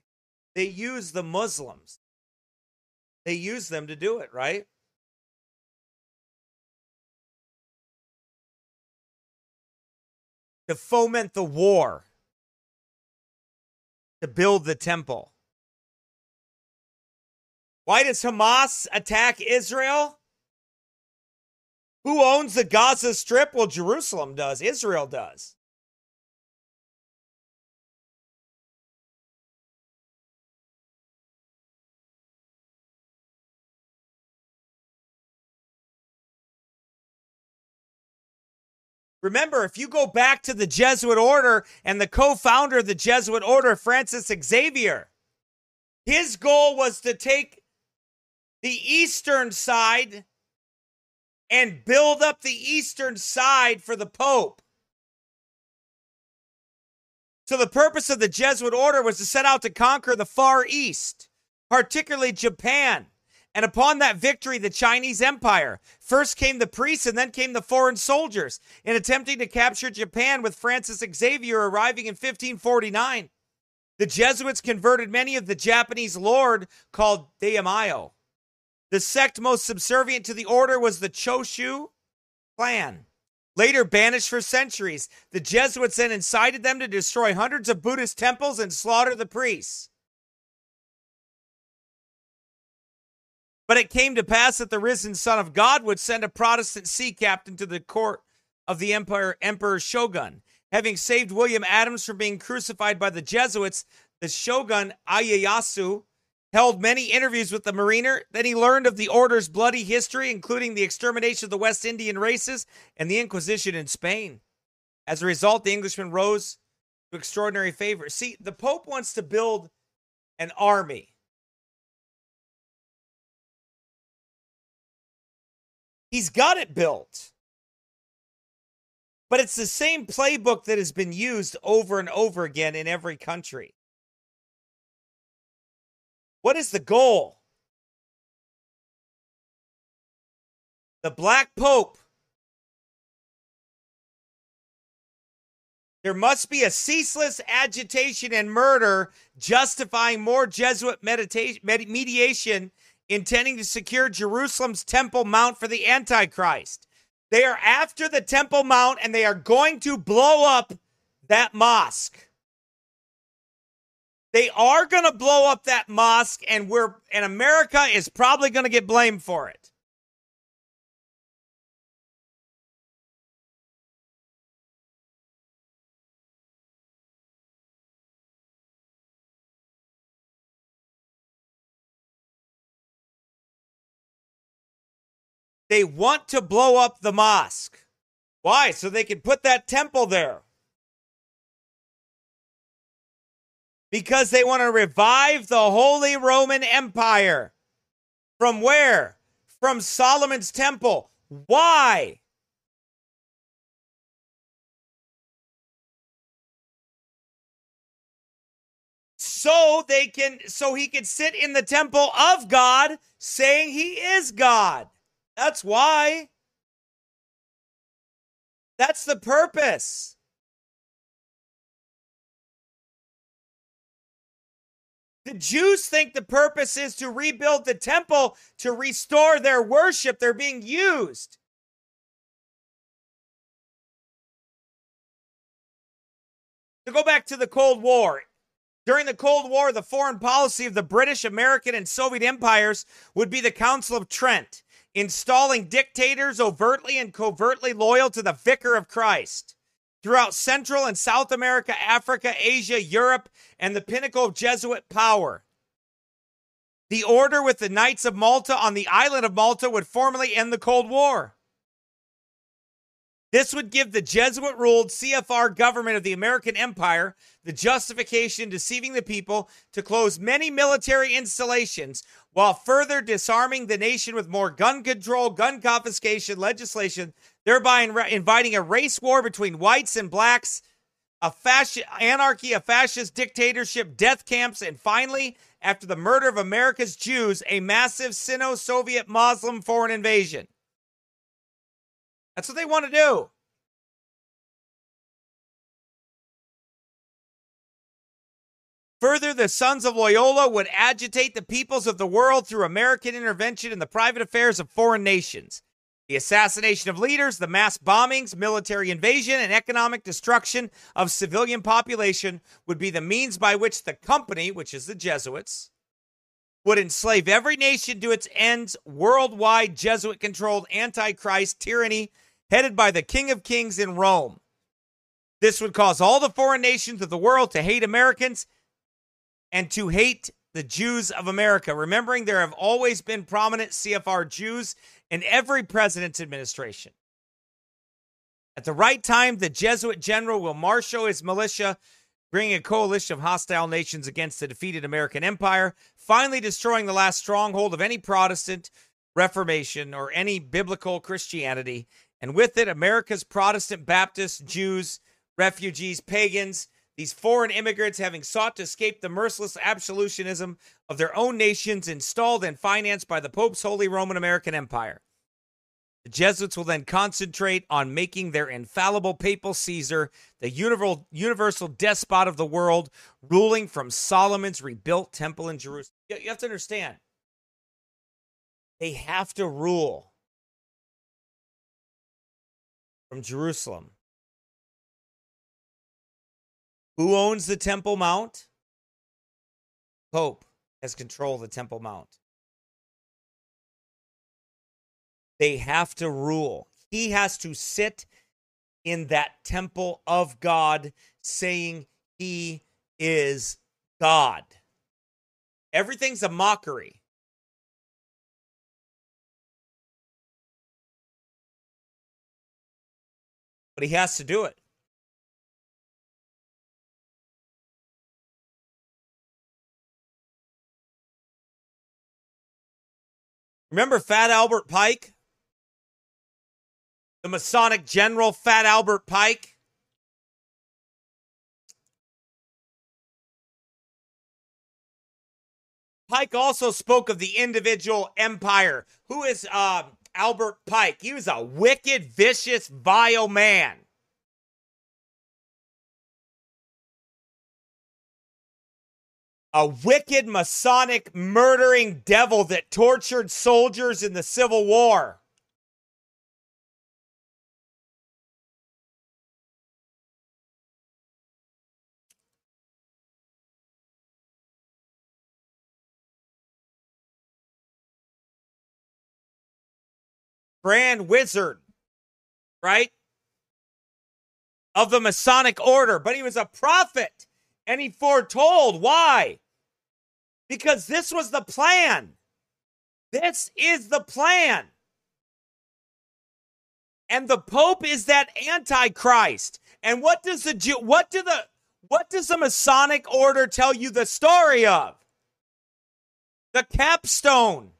A: They use the Muslims. They use them to do it, right? to foment the war, to build the temple. Why does Hamas attack Israel? Who owns the Gaza Strip? Well, Jerusalem does, Israel does. Remember, if you go back to the Jesuit order and the co founder of the Jesuit order, Francis Xavier, his goal was to take the eastern side and build up the eastern side for the Pope. So, the purpose of the Jesuit order was to set out to conquer the Far East, particularly Japan. And upon that victory, the Chinese Empire. First came the priests and then came the foreign soldiers in attempting to capture Japan with Francis Xavier arriving in 1549. The Jesuits converted many of the Japanese lord called Daimyo. The sect most subservient to the order was the Choshu clan. Later banished for centuries, the Jesuits then incited them to destroy hundreds of Buddhist temples and slaughter the priests. But it came to pass that the risen Son of God would send a Protestant sea captain to the court of the Empire Emperor Shogun. Having saved William Adams from being crucified by the Jesuits, the Shogun Ieyasu held many interviews with the mariner. Then he learned of the order's bloody history, including the extermination of the West Indian races and the Inquisition in Spain. As a result, the Englishman rose to extraordinary favor. See, the Pope wants to build an army He's got it built. But it's the same playbook that has been used over and over again in every country. What is the goal? The Black Pope. There must be a ceaseless agitation and murder justifying more Jesuit mediation intending to secure Jerusalem's Temple Mount for the Antichrist. They are after the Temple Mount and they are going to blow up that mosque. They are going to blow up that mosque and we're and America is probably going to get blamed for it. They want to blow up the mosque. Why? So they can put that temple there. Because they want to revive the Holy Roman Empire. From where? From Solomon's temple. Why? so they can so he could sit in the temple of God saying he is God. That's why. That's the purpose. The Jews think the purpose is to rebuild the temple to restore their worship. They're being used. To go back to the Cold War, during the Cold War, the foreign policy of the British, American, and Soviet empires would be the Council of Trent installing dictators overtly and covertly loyal to the vicar of Christ. Throughout Central and South America, Africa, Asia, Europe, and the pinnacle of Jesuit power. The order with the Knights of Malta on the island of Malta would formally end the Cold War. This would give the Jesuit ruled CFR government of the American Empire the justification deceiving the people to close many military installations while further disarming the nation with more gun control, gun confiscation legislation, thereby in- inviting a race war between whites and blacks, a fascist anarchy, a fascist dictatorship, death camps, and finally, after the murder of America's Jews, a massive Sino Soviet Muslim foreign invasion. That's what they want to do. Further, the Sons of Loyola would agitate the peoples of the world through American intervention in the private affairs of foreign nations. The assassination of leaders, the mass bombings, military invasion, and economic destruction of civilian population would be the means by which the company, which is the Jesuits, would enslave every nation to its ends worldwide Jesuit controlled antichrist tyranny headed by the King of Kings in Rome. This would cause all the foreign nations of the world to hate Americans and to hate the Jews of America, remembering there have always been prominent CFR Jews in every president's administration. At the right time, the Jesuit general will marshal his militia, bringing a coalition of hostile nations against the defeated American empire, finally destroying the last stronghold of any Protestant Reformation or any biblical Christianity and with it, America's Protestant Baptists, Jews, refugees, pagans, these foreign immigrants having sought to escape the merciless absolutionism of their own nations installed and financed by the Pope's Holy Roman American Empire. The Jesuits will then concentrate on making their infallible papal Caesar the universal despot of the world, ruling from Solomon's rebuilt temple in Jerusalem. You have to understand, they have to rule from Jerusalem. Who owns the Temple Mount? Pope has control of the Temple Mount. They have to rule. He has to sit in that temple of God, saying he is God. Everything's a mockery. but he has to do it. Remember Fat Albert Pike? The Masonic General Fat Albert Pike? Pike also spoke of the individual empire. Who is uh, Albert Pike. He was a wicked, vicious, vile man. A wicked Masonic murdering devil that tortured soldiers in the Civil War. Grand Wizard, right? Of the Masonic Order, but he was a prophet and he foretold. Why? Because this was the plan. This is the plan. And the Pope is that Antichrist. And what does the Jew, what do the what does the Masonic order tell you the story of? The capstone.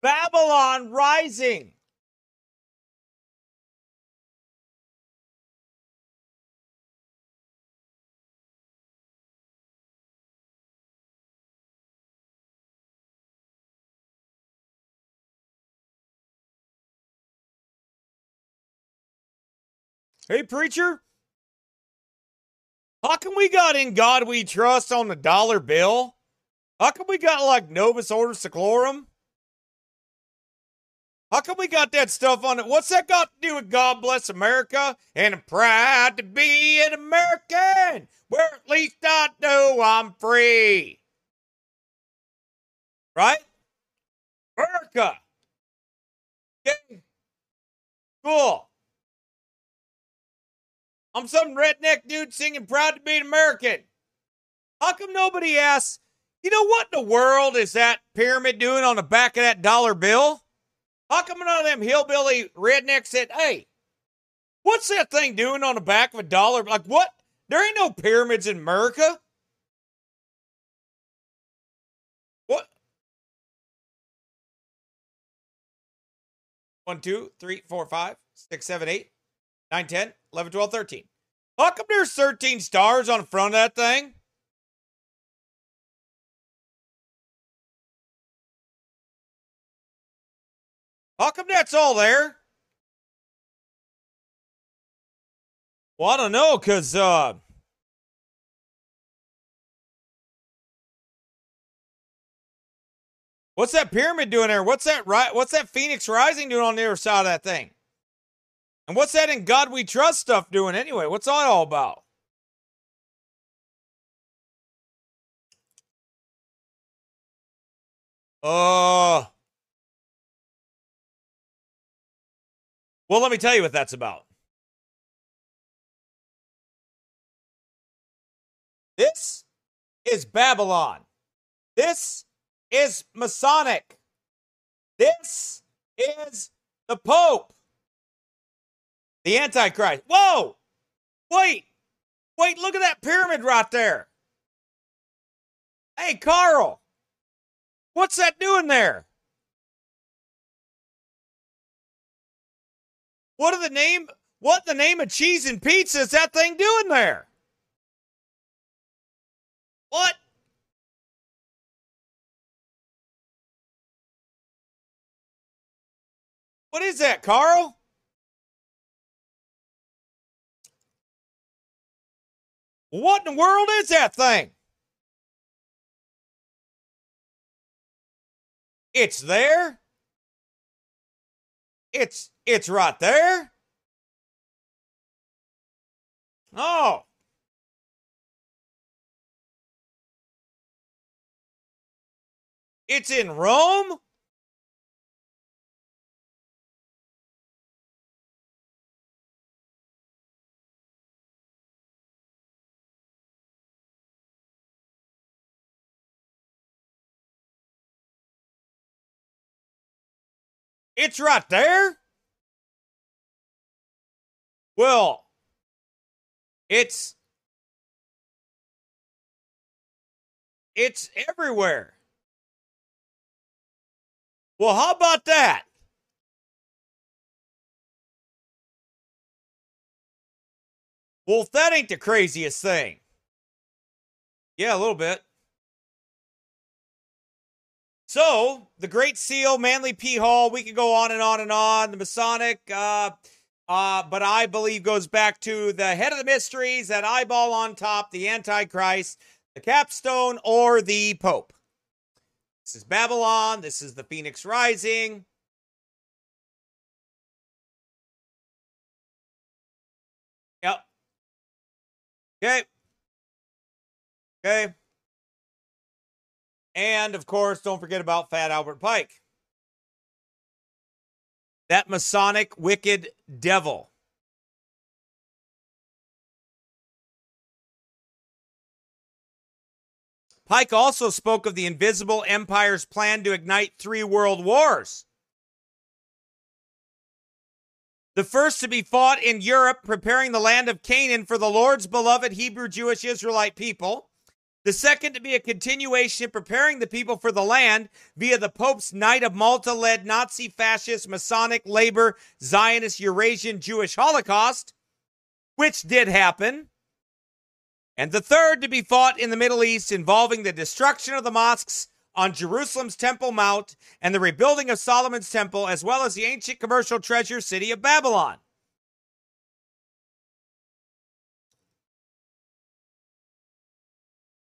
A: Babylon rising. Hey, preacher, how come we got in God we trust on the dollar bill? How come we got like Novus Order Seclorum? How come we got that stuff on it? What's that got to do with God bless America and I'm proud to be an American? Where at least I know I'm free. Right? America. Okay. Cool. I'm some redneck dude singing Proud to be an American. How come nobody asks, you know what in the world is that pyramid doing on the back of that dollar bill? How come none of them hillbilly rednecks said, hey, what's that thing doing on the back of a dollar? Like, what? There ain't no pyramids in America. What? One, two, three, four, five, six, seven, eight, nine, ten, eleven, twelve, thirteen. How come there's 13 stars on front of that thing? How come that's all there? Well, I don't know, cause uh, what's that pyramid doing there? What's that right? What's that Phoenix Rising doing on the other side of that thing? And what's that in God We Trust stuff doing anyway? What's that all about? Uh Well, let me tell you what that's about. This is Babylon. This is Masonic. This is the Pope. The Antichrist. Whoa! Wait! Wait, look at that pyramid right there. Hey, Carl, what's that doing there? What are the name? What the name of cheese and pizza is that thing doing there? What? What is that, Carl? What in the world is that thing? It's there. It's it's right there. Oh. It's in Rome? It's right there. Well, it's it's everywhere. Well, how about that? Well, that ain't the craziest thing. Yeah, a little bit. So the Great Seal, Manly P. Hall, we could go on and on and on. The Masonic, uh, uh, but I believe goes back to the head of the mysteries, that eyeball on top, the Antichrist, the capstone, or the Pope. This is Babylon. This is the Phoenix Rising. Yep. Okay. Okay. And of course, don't forget about Fat Albert Pike. That Masonic wicked devil. Pike also spoke of the invisible empire's plan to ignite three world wars. The first to be fought in Europe, preparing the land of Canaan for the Lord's beloved Hebrew, Jewish, Israelite people. The second to be a continuation preparing the people for the land via the Pope's Knight of Malta led Nazi fascist Masonic labor Zionist Eurasian Jewish Holocaust, which did happen. And the third to be fought in the Middle East involving the destruction of the mosques on Jerusalem's Temple Mount and the rebuilding of Solomon's Temple, as well as the ancient commercial treasure city of Babylon.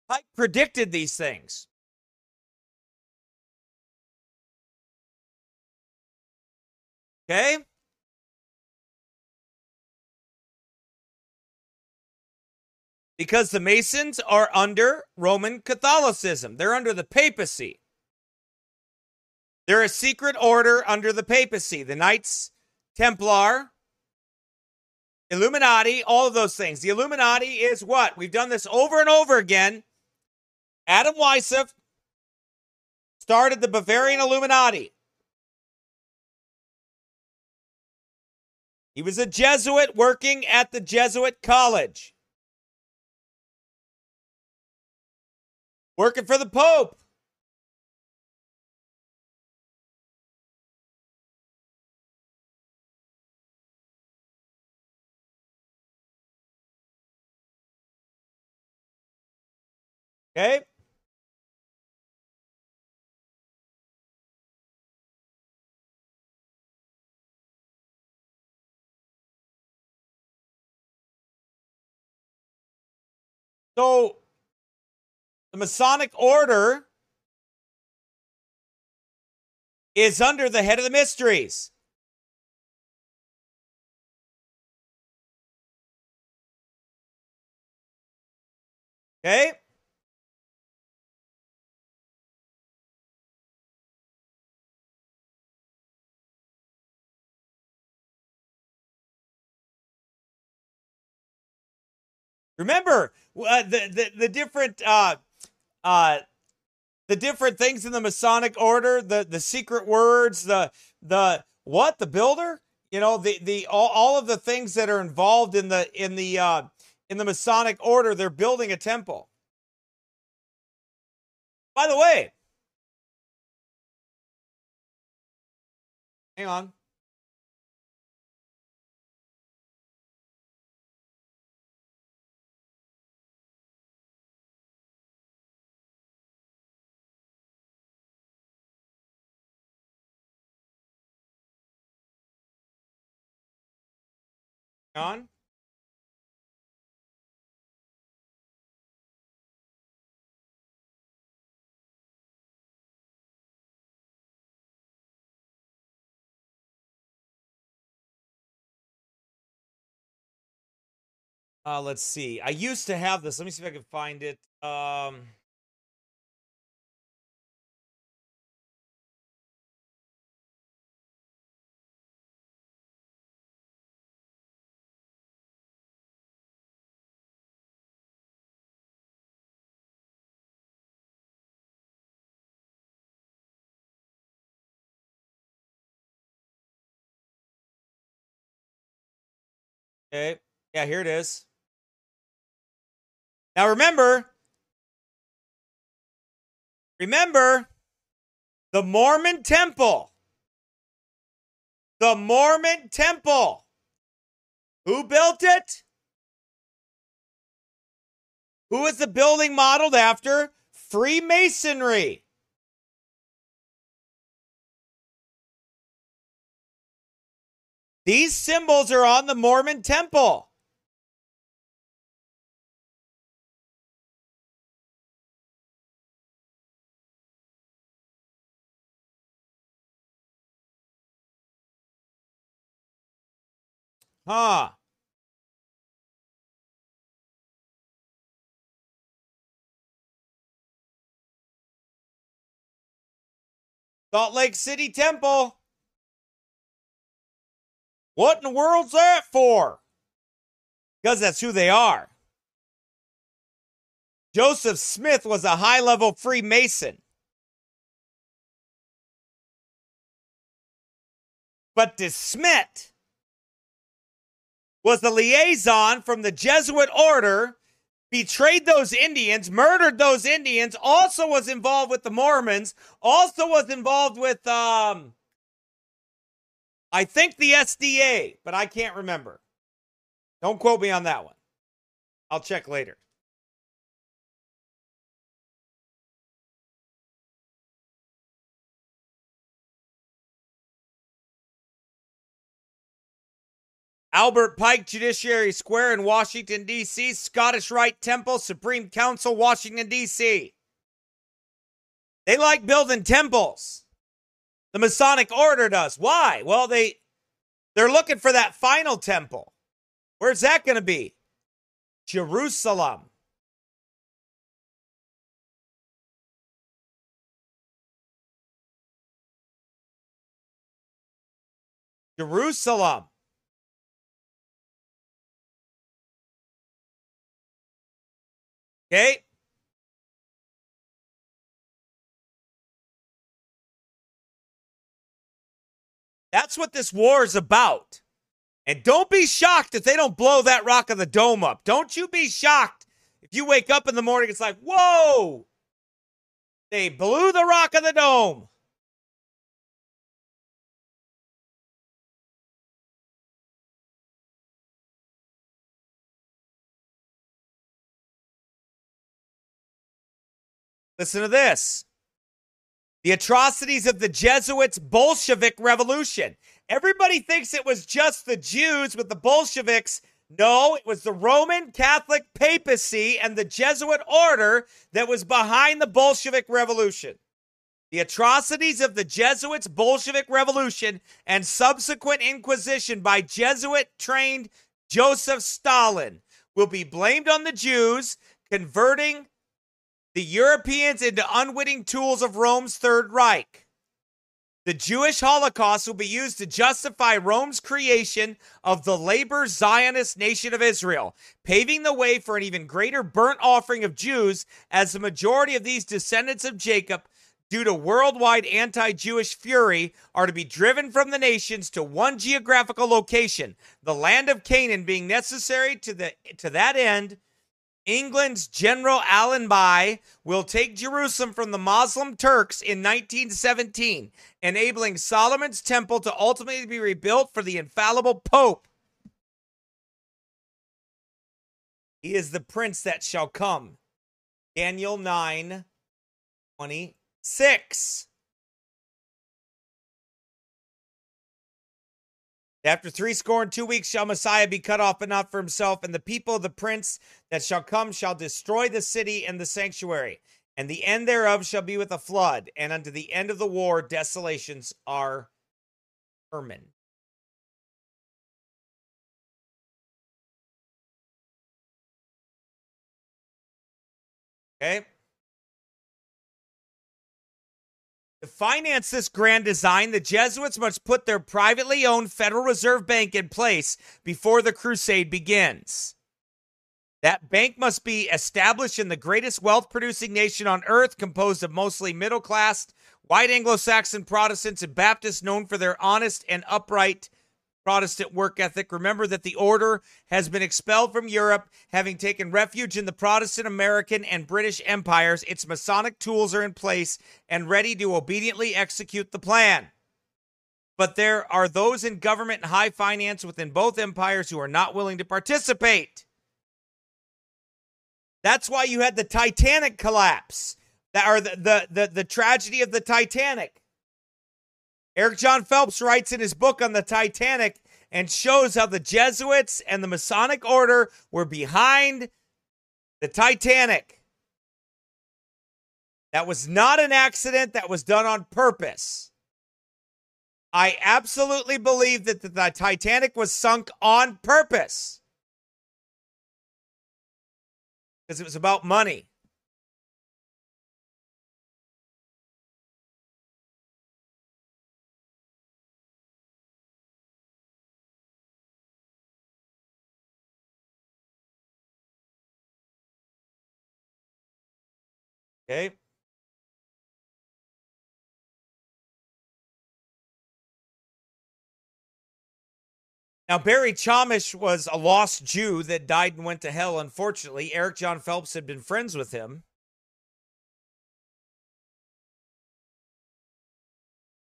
A: I predicted these things. Okay? Because the Masons are under Roman Catholicism, they're under the papacy. They're a secret order under the papacy, the Knights Templar, Illuminati, all of those things. The Illuminati is what? We've done this over and over again. Adam Weishaupt started the Bavarian Illuminati. He was a Jesuit working at the Jesuit College, working for the Pope. Okay. So the Masonic order is under the head of the mysteries. Okay? Remember uh, the, the, the different uh, uh, the different things in the Masonic order, the the secret words, the the what the builder, you know, the the all, all of the things that are involved in the in the uh, in the Masonic order. They're building a temple. By the way, hang on. on Uh, let's see. I used to have this. Let me see if I can find it. Um, Okay. Yeah, here it is. Now remember, remember the Mormon temple. The Mormon temple. Who built it? Who is the building modeled after? Freemasonry. These symbols are on the Mormon temple. Huh. Salt Lake City Temple. What in the world's that for? Because that's who they are. Joseph Smith was a high level Freemason. But De Smet was the liaison from the Jesuit order, betrayed those Indians, murdered those Indians, also was involved with the Mormons, also was involved with um, I think the SDA, but I can't remember. Don't quote me on that one. I'll check later. Albert Pike Judiciary Square in Washington, D.C., Scottish Rite Temple, Supreme Council, Washington, D.C. They like building temples. The Masonic Order does. Why? Well, they they're looking for that final temple. Where's that going to be? Jerusalem. Jerusalem. Okay. That's what this war is about. And don't be shocked if they don't blow that rock of the dome up. Don't you be shocked if you wake up in the morning, it's like, whoa, they blew the rock of the dome. Listen to this the atrocities of the Jesuits' Bolshevik Revolution. Everybody thinks it was just the Jews with the Bolsheviks. No, it was the Roman Catholic papacy and the Jesuit order that was behind the Bolshevik Revolution. The atrocities of the Jesuits' Bolshevik Revolution and subsequent inquisition by Jesuit trained Joseph Stalin will be blamed on the Jews converting the Europeans into unwitting tools of Rome's Third Reich. The Jewish Holocaust will be used to justify Rome's creation of the labor Zionist nation of Israel, paving the way for an even greater burnt offering of Jews, as the majority of these descendants of Jacob, due to worldwide anti Jewish fury, are to be driven from the nations to one geographical location, the land of Canaan being necessary to, the, to that end England's General Allenby will take Jerusalem from the Muslim Turks in 1917, enabling Solomon's Temple to ultimately be rebuilt for the infallible Pope. He is the prince that shall come. Daniel 9 26. After three score and two weeks shall Messiah be cut off, but not for himself. And the people of the prince that shall come shall destroy the city and the sanctuary. And the end thereof shall be with a flood. And unto the end of the war, desolations are Herman. Okay. To finance this grand design, the Jesuits must put their privately owned Federal Reserve Bank in place before the crusade begins. That bank must be established in the greatest wealth producing nation on earth, composed of mostly middle class, white Anglo Saxon Protestants, and Baptists known for their honest and upright Protestant work ethic. Remember that the order has been expelled from Europe, having taken refuge in the Protestant American and British empires. Its Masonic tools are in place and ready to obediently execute the plan. But there are those in government and high finance within both empires who are not willing to participate. That's why you had the Titanic collapse, that, or the, the, the, the tragedy of the Titanic. Eric John Phelps writes in his book on the Titanic and shows how the Jesuits and the Masonic Order were behind the Titanic. That was not an accident, that was done on purpose. I absolutely believe that the, Titanic was sunk on purpose because it was about money. Okay Now, Barry Chamish was a lost Jew that died and went to hell, unfortunately. Eric John Phelps had been friends with him.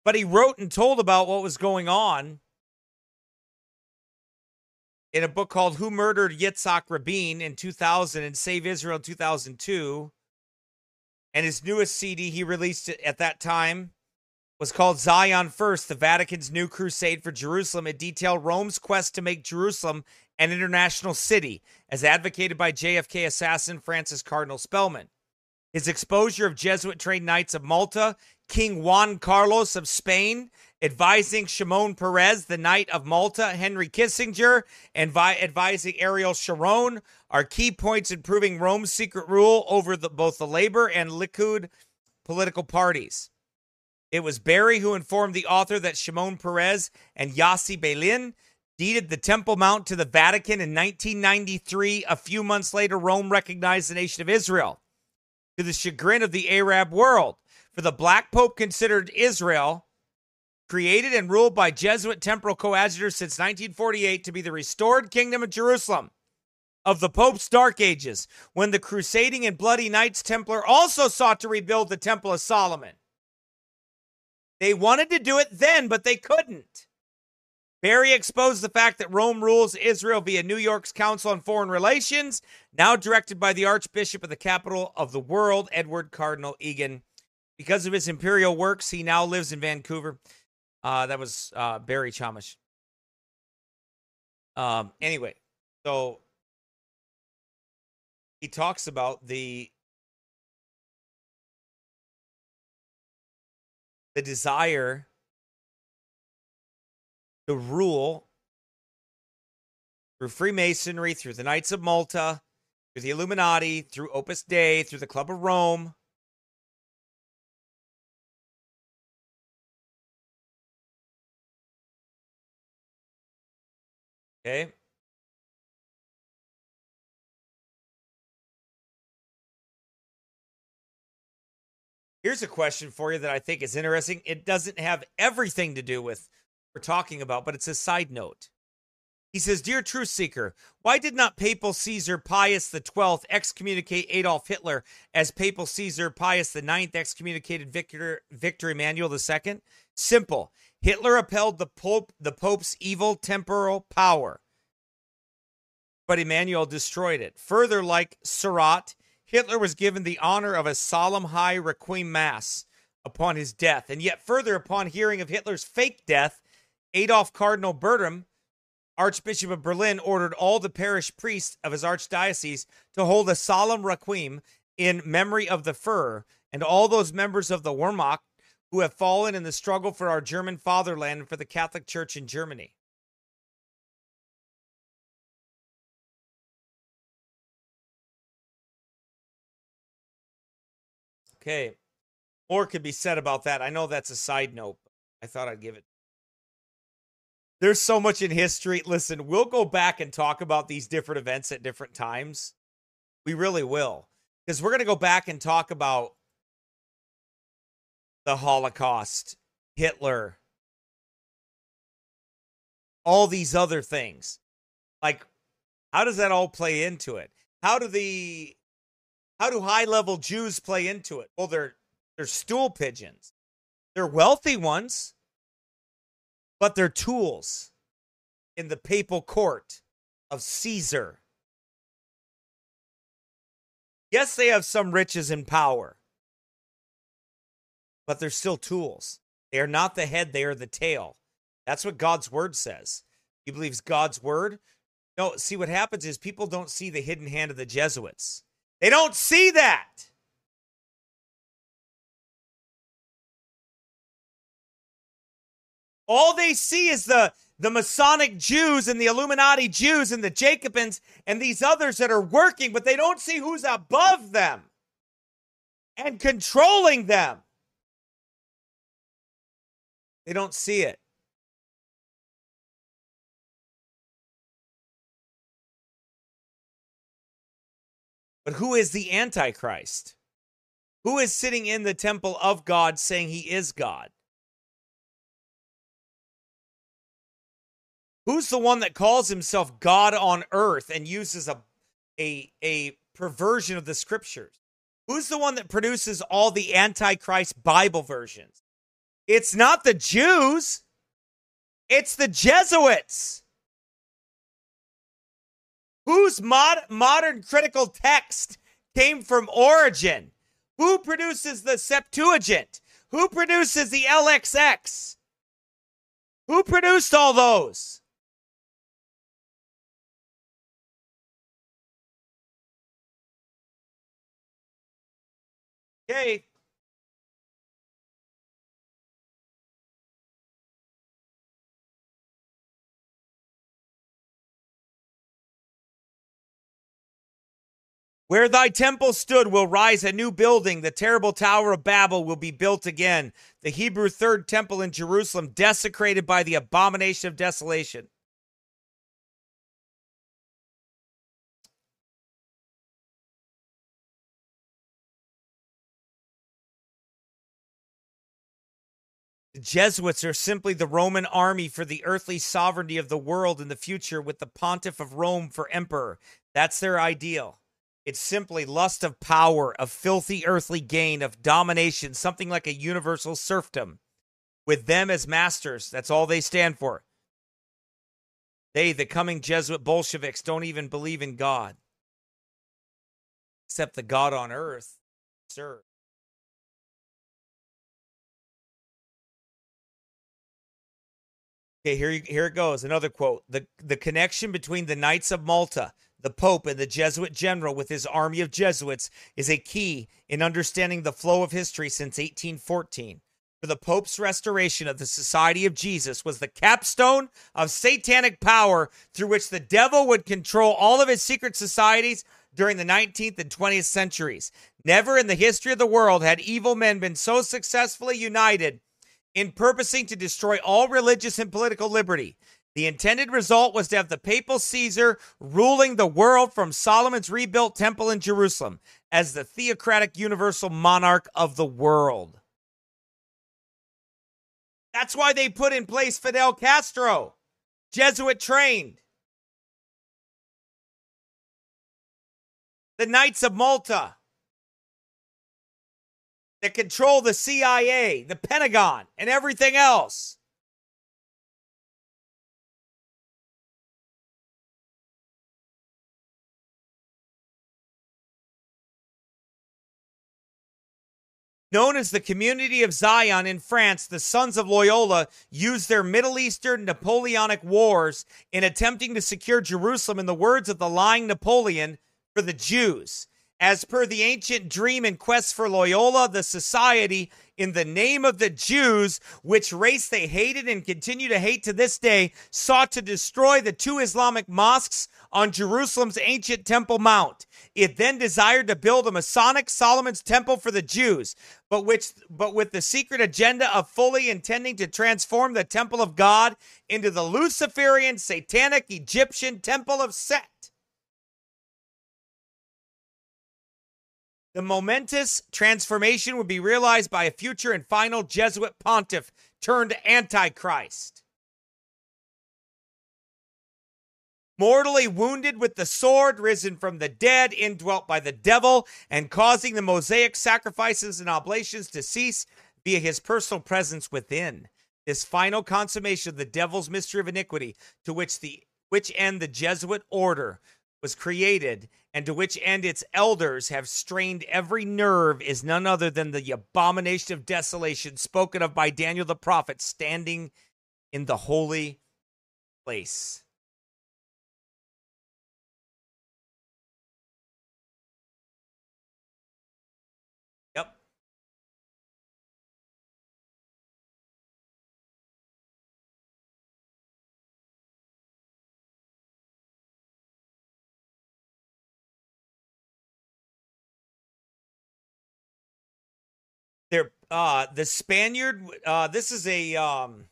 A: But he wrote and told about what was going on in a book called Who Murdered Yitzhak Rabin in 2000 and Save Israel in 2002. And his newest CD he released at that time was called Zion First, the Vatican's new crusade for Jerusalem. It detailed Rome's quest to make Jerusalem an international city, as advocated by JFK assassin Francis Cardinal Spellman. His exposure of Jesuit trained Knights of Malta, King Juan Carlos of Spain, advising Shimon Peres, the Knight of Malta, Henry Kissinger, and vi- advising Ariel Sharon are key points in proving Rome's secret rule over the, both the Labor and Likud political parties. It was Barry who informed the author that Shimon Peres and Yossi Beilin deeded the Temple Mount to the Vatican in 1993. A few months later, Rome recognized the nation of Israel. To the chagrin of the Arab world, for the Black Pope considered Israel, created and ruled by Jesuit temporal coadjutors since 1948, to be the restored kingdom of Jerusalem of the Pope's Dark Ages, when the crusading and bloody Knights Templar also sought to rebuild the Temple of Solomon. They wanted to do it then, but they couldn't. Barry exposed the fact that Rome rules Israel via New York's Council on Foreign Relations, now directed by the Archbishop of the capital of the world, Edward Cardinal Egan. Because of his imperial works, he now lives in Vancouver. Uh, that was uh, Barry Chamish. Um, anyway, so he talks about the the desire to rule through Freemasonry, through the Knights of Malta, through the Illuminati, through Opus Dei, through the Club of Rome, Okay Here's a question for you that I think is interesting. It doesn't have everything to do with we're talking about, but it's a side note. He says, Dear Truth Seeker, why did not Papal Caesar Pius XII excommunicate Adolf Hitler as Papal Caesar Pius IX excommunicated Victor, Victor Emmanuel II? Simple. Hitler upheld the Pope the Pope's evil temporal power, but Emmanuel destroyed it. Further, like Surratt, Hitler was given the honor of a solemn high requiem mass upon his death, and yet further upon hearing of Hitler's fake death, Adolf Cardinal Bertram, Archbishop of Berlin, ordered all the parish priests of his archdiocese to hold a solemn requiem in memory of the Führer, and all those members of the Wehrmacht who have fallen in the struggle for our German fatherland and for the Catholic Church in Germany. Okay. More could be said about that. I know that's a side note, I thought I'd give it. There's so much in history. Listen, we'll go back and talk about these different events at different times. We really will. Because we're going to go back and talk about the Holocaust, Hitler, all these other things. Like, how does that all play into it? How do the how do high level Jews play into it? Well, they're they're stool pigeons. They're wealthy ones, but they're tools in the papal court of Caesar. Yes, they have some riches and power, but they're still tools. They are not the head, they are the tail. That's what God's word says. He believes God's word. No, see what happens is people don't see the hidden hand of the Jesuits. They don't see that. All they see is the the Masonic Jews and the Illuminati Jews and the Jacobins and these others that are working, but they don't see who's above them and controlling them. They don't see it. But who is the Antichrist? Who is sitting in the temple of God saying he is God? Who's the one that calls himself God on earth and uses a, a, a perversion of the scriptures? Who's the one that produces all the Antichrist Bible versions? It's not the Jews, it's the Jesuits. Whose mod- modern critical text came from Origen? Who produces the Septuagint? Who produces the LXX? Who produced all those? Okay. Where thy temple stood will rise a new building. The terrible Tower of Babel will be built again. The Hebrew third temple in Jerusalem, desecrated by the abomination of desolation. The Jesuits are simply the Roman army for the earthly sovereignty of the world in the future with the pontiff of Rome for emperor. That's their ideal. It's simply lust of power, of filthy earthly gain, of domination, something like a universal serfdom. With them as masters, that's all they stand for. They, the coming Jesuit Bolsheviks, don't even believe in God, except the God on earth, sir. Okay, here, here it goes. Another quote. The, the connection between the Knights of Malta, the Pope and the Jesuit general with his army of Jesuits is a key in understanding the flow of history since 1814. For the Pope's restoration of the Society of Jesus was the capstone of satanic power through which the devil would control all of his secret societies during the 19th and 20th centuries. Never in the history of the world had evil men been so successfully united in purposing to destroy all religious and political liberty. The intended result was to have the papal Caesar ruling the world from Solomon's rebuilt temple in Jerusalem as the theocratic universal monarch of the world. That's why they put in place Fidel Castro, Jesuit trained. The Knights of Malta that control the CIA, the Pentagon, and everything else. Known as the Community of Zion in France, the Sons of Loyola used their Middle Eastern Napoleonic wars in attempting to secure Jerusalem, in the words of the lying Napoleon, for the Jews. As per the ancient dream and quest for Loyola, the society, in the name of the Jews, which race they hated and continue to hate to this day, sought to destroy the two Islamic mosques on Jerusalem's ancient Temple Mount. It then desired to build a Masonic Solomon's temple for the Jews, but which but with the secret agenda of fully intending to transform the temple of God into the Luciferian satanic Egyptian temple of Set. The momentous transformation would be realized by a future and final Jesuit pontiff turned antichrist. Mortally wounded with the sword, risen from the dead, indwelt by the devil, and causing the Mosaic sacrifices and oblations to cease via his personal presence within. This final consummation of the devil's mystery of iniquity, to which the which end the Jesuit order was created and to which end its elders have strained every nerve is none other than the abomination of desolation spoken of by Daniel the prophet standing in the holy place. uh, the Spaniard. Uh, this is a um,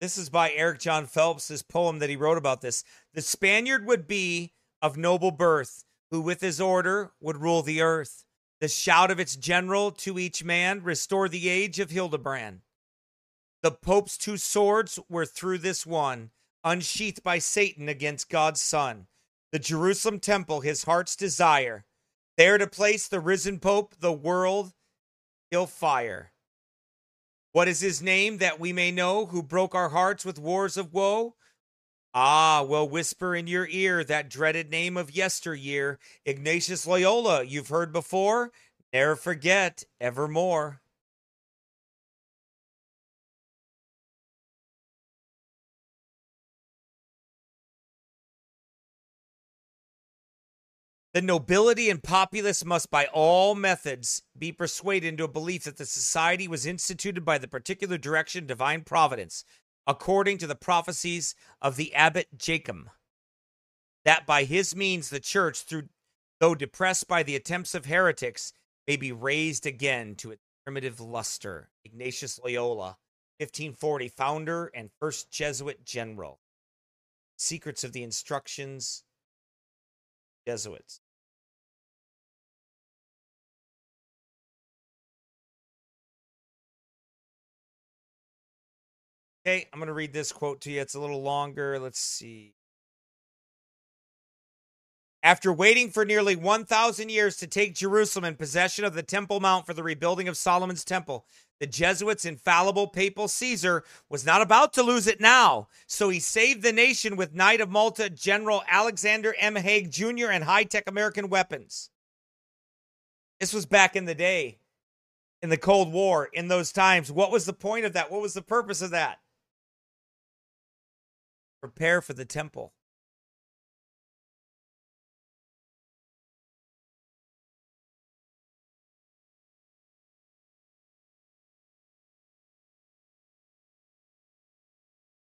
A: this is by Eric John Phelps. This poem that he wrote about this. The Spaniard would be of noble birth, who with his order would rule the earth. The shout of its general to each man restore the age of Hildebrand. The Pope's two swords were through this one, unsheathed by Satan against God's Son. The Jerusalem temple, his heart's desire, there to place the risen Pope, the world he'll fire. What is his name that we may know who broke our hearts with wars of woe? Ah, well, whisper in your ear that dreaded name of yesteryear. Ignatius Loyola, you've heard before, ne'er forget evermore. The nobility and populace must by all methods be persuaded into a belief that the society was instituted by the particular direction of divine providence, according to the prophecies of the abbot Jacob, that by his means the church, through, though depressed by the attempts of heretics, may be raised again to its primitive luster. Ignatius Loyola, 1540, founder and first Jesuit general. Secrets of the instructions jesuits Okay, I'm going to read this quote to you. It's a little longer. Let's see. After waiting for nearly 1,000 years to take Jerusalem in possession of the Temple Mount for the rebuilding of Solomon's Temple, the Jesuits' infallible papal Caesar was not about to lose it now, so he saved the nation with Knight of Malta General Alexander M. Haig Jr. and high tech American weapons. This was back in the day, in the Cold War, in those times. What was the point of that? What was the purpose of that? Prepare for the temple.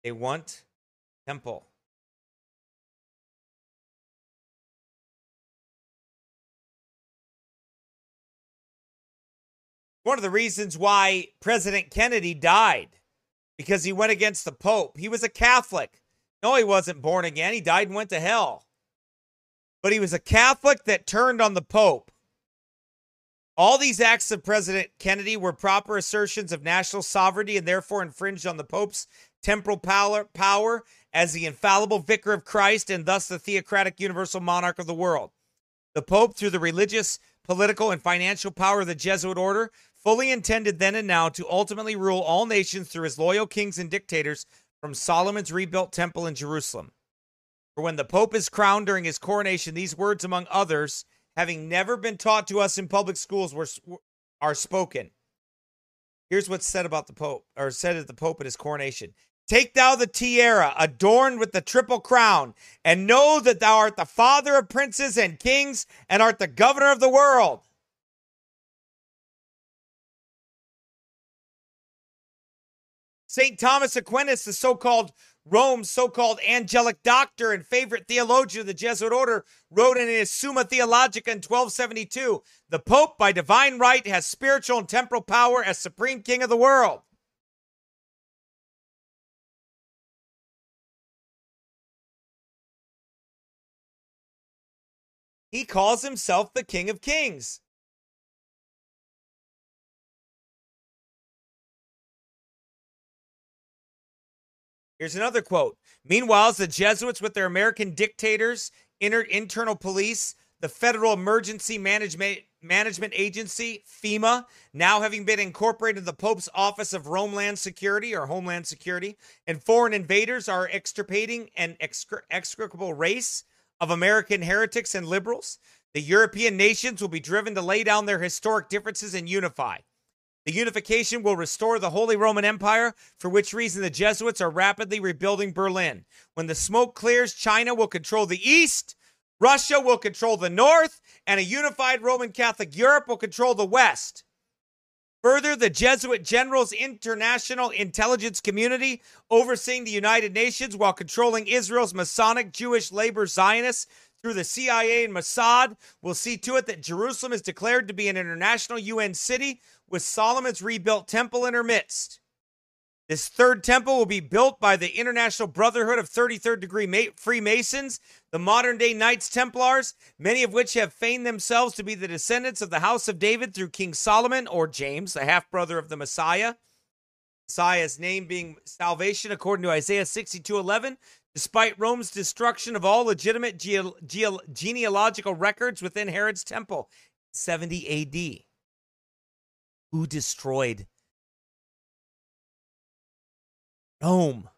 A: They want temple. One of the reasons why President Kennedy died because he went against the Pope. He was a Catholic. No, he wasn't born again. He died and went to hell. But he was a Catholic that turned on the Pope. All these acts of President Kennedy were proper assertions of national sovereignty and therefore infringed on the Pope's temporal power, power as the infallible vicar of Christ and thus the theocratic universal monarch of the world. The Pope, through the religious, political, and financial power of the Jesuit order, fully intended then and now to ultimately rule all nations through his loyal kings and dictators from Solomon's rebuilt temple in Jerusalem. For when the Pope is crowned during his coronation, these words, among others, having never been taught to us in public schools, were, are spoken. Here's what's said about the Pope, or said of the Pope at his coronation. Take thou the tiara adorned with the triple crown, and know that thou art the father of princes and kings, and art the governor of the world. St. Thomas Aquinas, the so called Rome's so called angelic doctor and favorite theologian of the Jesuit order, wrote in his Summa Theologica in 1272 The Pope, by divine right, has spiritual and temporal power as supreme king of the world. He calls himself the King of Kings. Here's another quote. Meanwhile, as the Jesuits with their American dictators, inter- internal police, the Federal Emergency Management Management Agency, FEMA, now having been incorporated in the Pope's Office of Homeland Security or Homeland Security, and foreign invaders are extirpating an execrable race of American heretics and liberals. The European nations will be driven to lay down their historic differences and unify. The unification will restore the Holy Roman Empire, for which reason the Jesuits are rapidly rebuilding Berlin. When the smoke clears, China will control the East, Russia will control the North, and a unified Roman Catholic Europe will control the West. Further, the Jesuit General's international intelligence community, overseeing the United Nations while controlling Israel's Masonic Jewish labor Zionists through the CIA and Mossad, will see to it that Jerusalem is declared to be an international UN city with Solomon's rebuilt temple in her midst. This third temple will be built by the International Brotherhood of 33rd Degree Freemasons, the modern day Knights Templars, many of which have feigned themselves to be the descendants of the House of David through King Solomon or James, the half brother of the Messiah. Messiah's name being salvation, according to Isaiah 62 11. Despite Rome's destruction of all legitimate genealogical records within Herod's temple, 70 AD. Who destroyed Rome,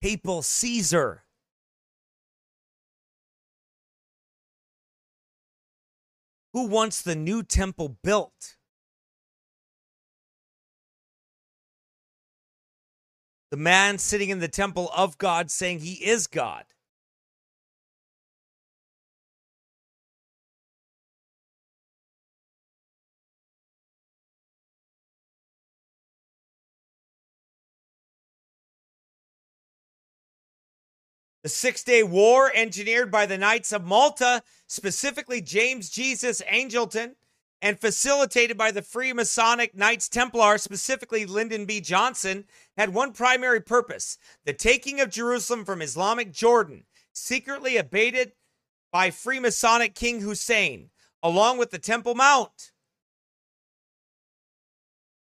A: Papal Caesar. Who wants the new temple built? The man sitting in the temple of God saying he is God. The Six Day War, engineered by the Knights of Malta, specifically James Jesus Angleton, and facilitated by the Freemasonic Knights Templar, specifically Lyndon B. Johnson, had one primary purpose the taking of Jerusalem from Islamic Jordan, secretly abated by Freemasonic King Hussein, along with the Temple Mount.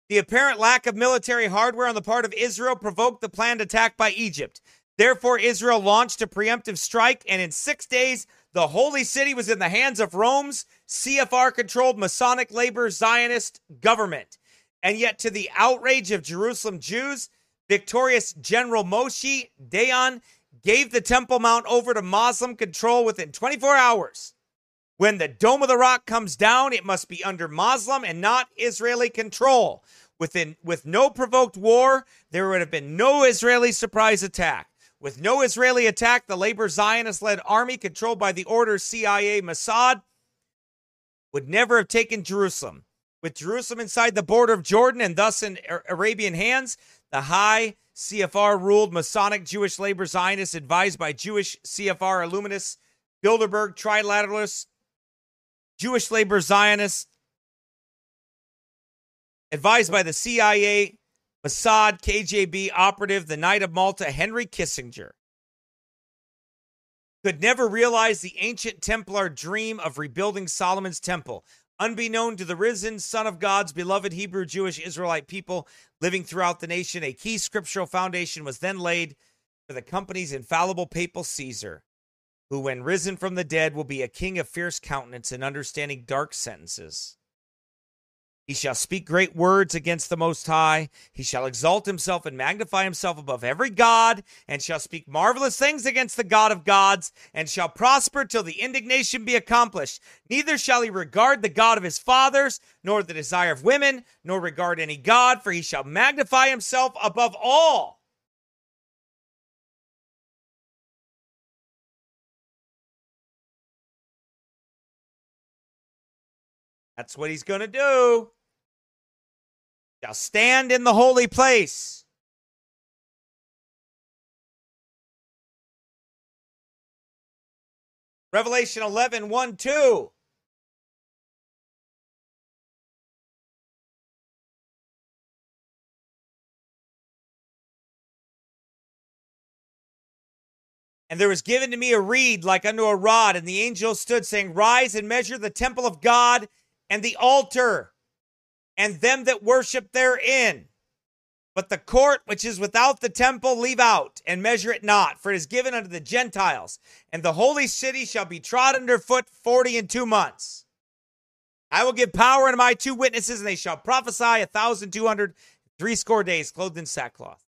A: The apparent lack of military hardware on the part of Israel provoked the planned attack by Egypt. Therefore, Israel launched a preemptive strike, and in six days, the holy city was in the hands of Rome's CFR controlled Masonic labor Zionist government. And yet, to the outrage of Jerusalem Jews, victorious General Moshe Dayan gave the Temple Mount over to Muslim control within 24 hours. When the Dome of the Rock comes down, it must be under Muslim and not Israeli control. Within, with no provoked war, there would have been no Israeli surprise attack. With no Israeli attack, the labor Zionist led army controlled by the order CIA Mossad would never have taken Jerusalem. With Jerusalem inside the border of Jordan and thus in Arabian hands, the high CFR ruled Masonic Jewish labor Zionists advised by Jewish CFR Illuminists, Bilderberg Trilateralists, Jewish labor Zionists, advised by the CIA, Mossad KJB operative, the Knight of Malta, Henry Kissinger, could never realize the ancient Templar dream of rebuilding Solomon's temple. Unbeknown to the risen Son of God's beloved Hebrew Jewish Israelite people living throughout the nation, a key scriptural foundation was then laid for the company's infallible papal Caesar, who, when risen from the dead, will be a king of fierce countenance and understanding dark sentences. He shall speak great words against the Most High. He shall exalt himself and magnify himself above every God, and shall speak marvelous things against the God of gods, and shall prosper till the indignation be accomplished. Neither shall he regard the God of his fathers, nor the desire of women, nor regard any God, for he shall magnify himself above all. That's what he's going to do. Shall stand in the holy place. Revelation 11, 1, 2. And there was given to me a reed like unto a rod, and the angel stood, saying, Rise and measure the temple of God and the altar and them that worship therein. But the court which is without the temple leave out and measure it not, for it is given unto the Gentiles, and the holy city shall be trod under foot forty and two months. I will give power unto my two witnesses, and they shall prophesy a thousand two hundred, threescore days, clothed in sackcloth.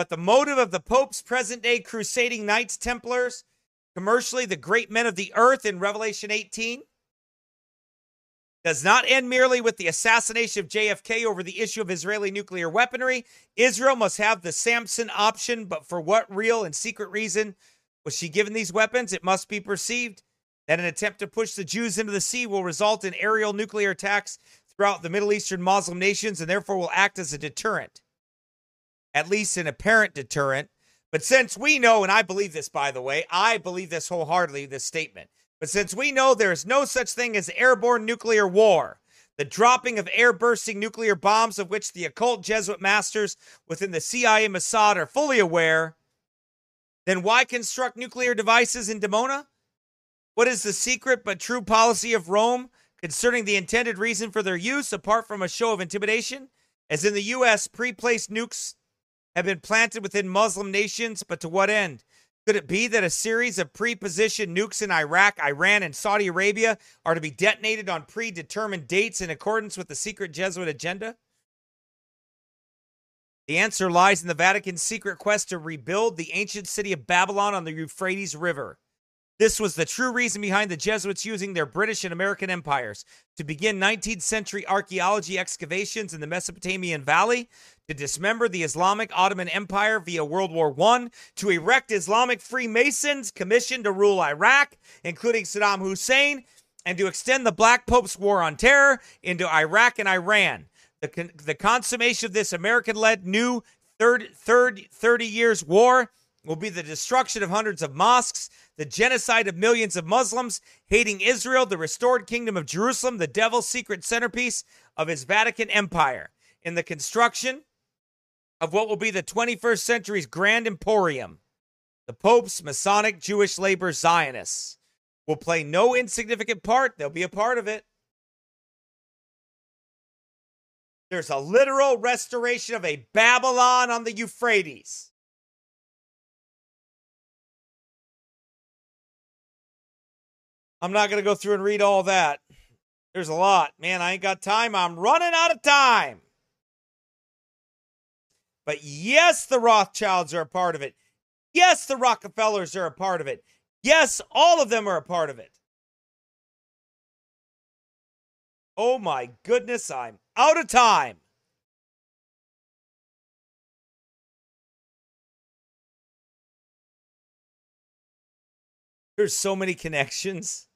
A: But the motive of the Pope's present day crusading Knights Templars, commercially the great men of the earth in Revelation 18, does not end merely with the assassination of JFK over the issue of Israeli nuclear weaponry. Israel must have the Samson option, but for what real and secret reason was she given these weapons? It must be perceived that an attempt to push the Jews into the sea will result in aerial nuclear attacks throughout the Middle Eastern Muslim nations and therefore will act as a deterrent at least an apparent deterrent. But since we know, and I believe this, by the way, I believe this wholeheartedly, this statement. But since we know there is no such thing as airborne nuclear war, the dropping of air-bursting nuclear bombs, of which the occult Jesuit masters within the CIA Mossad are fully aware, then why construct nuclear devices in Dimona? What is the secret but true policy of Rome concerning the intended reason for their use, apart from a show of intimidation? As in the U.S., pre placed nukes have been planted within Muslim nations, but to what end? Could it be that a series of pre-positioned nukes in Iraq, Iran, and Saudi Arabia are to be detonated on predetermined dates in accordance with the secret Jesuit agenda? The answer lies in the Vatican's secret quest to rebuild the ancient city of Babylon on the Euphrates River. This was the true reason behind the Jesuits using their British and American empires to begin 19th century archaeology excavations in the Mesopotamian Valley, to dismember the Islamic Ottoman Empire via World War I, to erect Islamic Freemasons commissioned to rule Iraq, including Saddam Hussein, and to extend the Black Pope's war on terror into Iraq and Iran. The, con- the consummation of this American led new third, third 30 years war will be the destruction of hundreds of mosques, the genocide of millions of Muslims, hating Israel, the restored kingdom of Jerusalem, the devil's secret centerpiece of his Vatican empire, in the construction of what will be the 21st century's grand emporium. The Pope's Masonic Jewish labor Zionists will play no insignificant part. They'll be a part of it. There's a literal restoration of a Babylon on the Euphrates. I'm not going to go through and read all that. There's a lot. Man, I ain't got time. I'm running out of time. But yes, the Rothschilds are a part of it. Yes, the Rockefellers are a part of it. Yes, all of them are a part of it. Oh my goodness, I'm out of time. There's so many connections.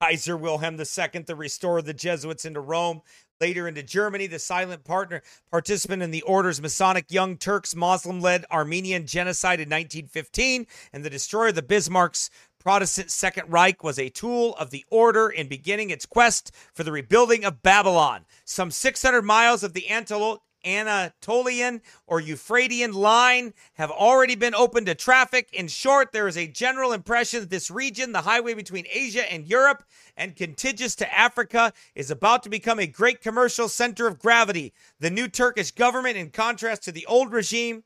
A: Kaiser Wilhelm II restorer restore the Jesuits into Rome. Later into Germany, the silent partner participant in the order's Masonic Young Turks Muslim-led Armenian genocide in 1915, and the destroyer of the Bismarck's Protestant Second Reich was a tool of the order in beginning its quest for the rebuilding of Babylon. Some 600 miles of the antelope Anatolian or Euphradian line have already been open to traffic. In short, there is a general impression that this region, the highway between Asia and Europe and contiguous to Africa, is about to become a great commercial center of gravity. The new Turkish government, in contrast to the old regime,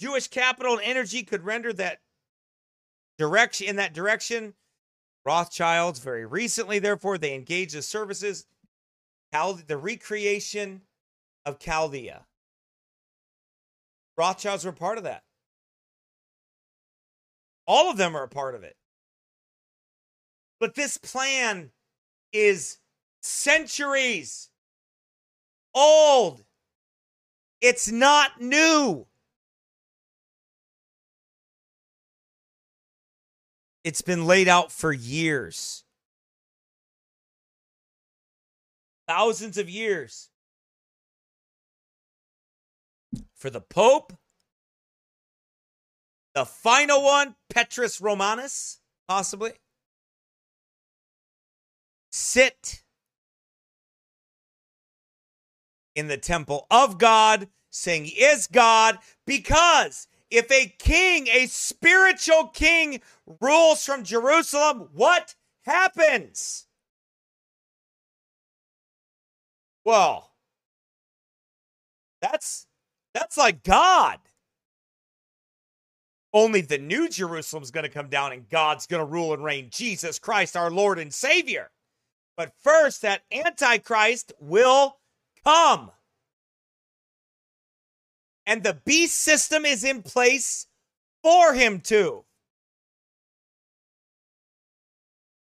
A: Jewish capital and energy could render that direction in that direction. Rothschilds very recently, therefore, they engaged the services how the recreation of Chaldea. Rothschilds were part of that. All of them are a part of it. But this plan is centuries old. It's not new. It's been laid out for years. Thousands of years. for the Pope, the final one, Petrus Romanus, possibly. Sit in the temple of God, saying he is God, because if a king, a spiritual king, rules from Jerusalem, what happens? Well, that's that's like God. Only the new Jerusalem's going to come down and God's going to rule and reign. Jesus Christ, our Lord and Savior. But first, that Antichrist will come. And the beast system is in place for him to.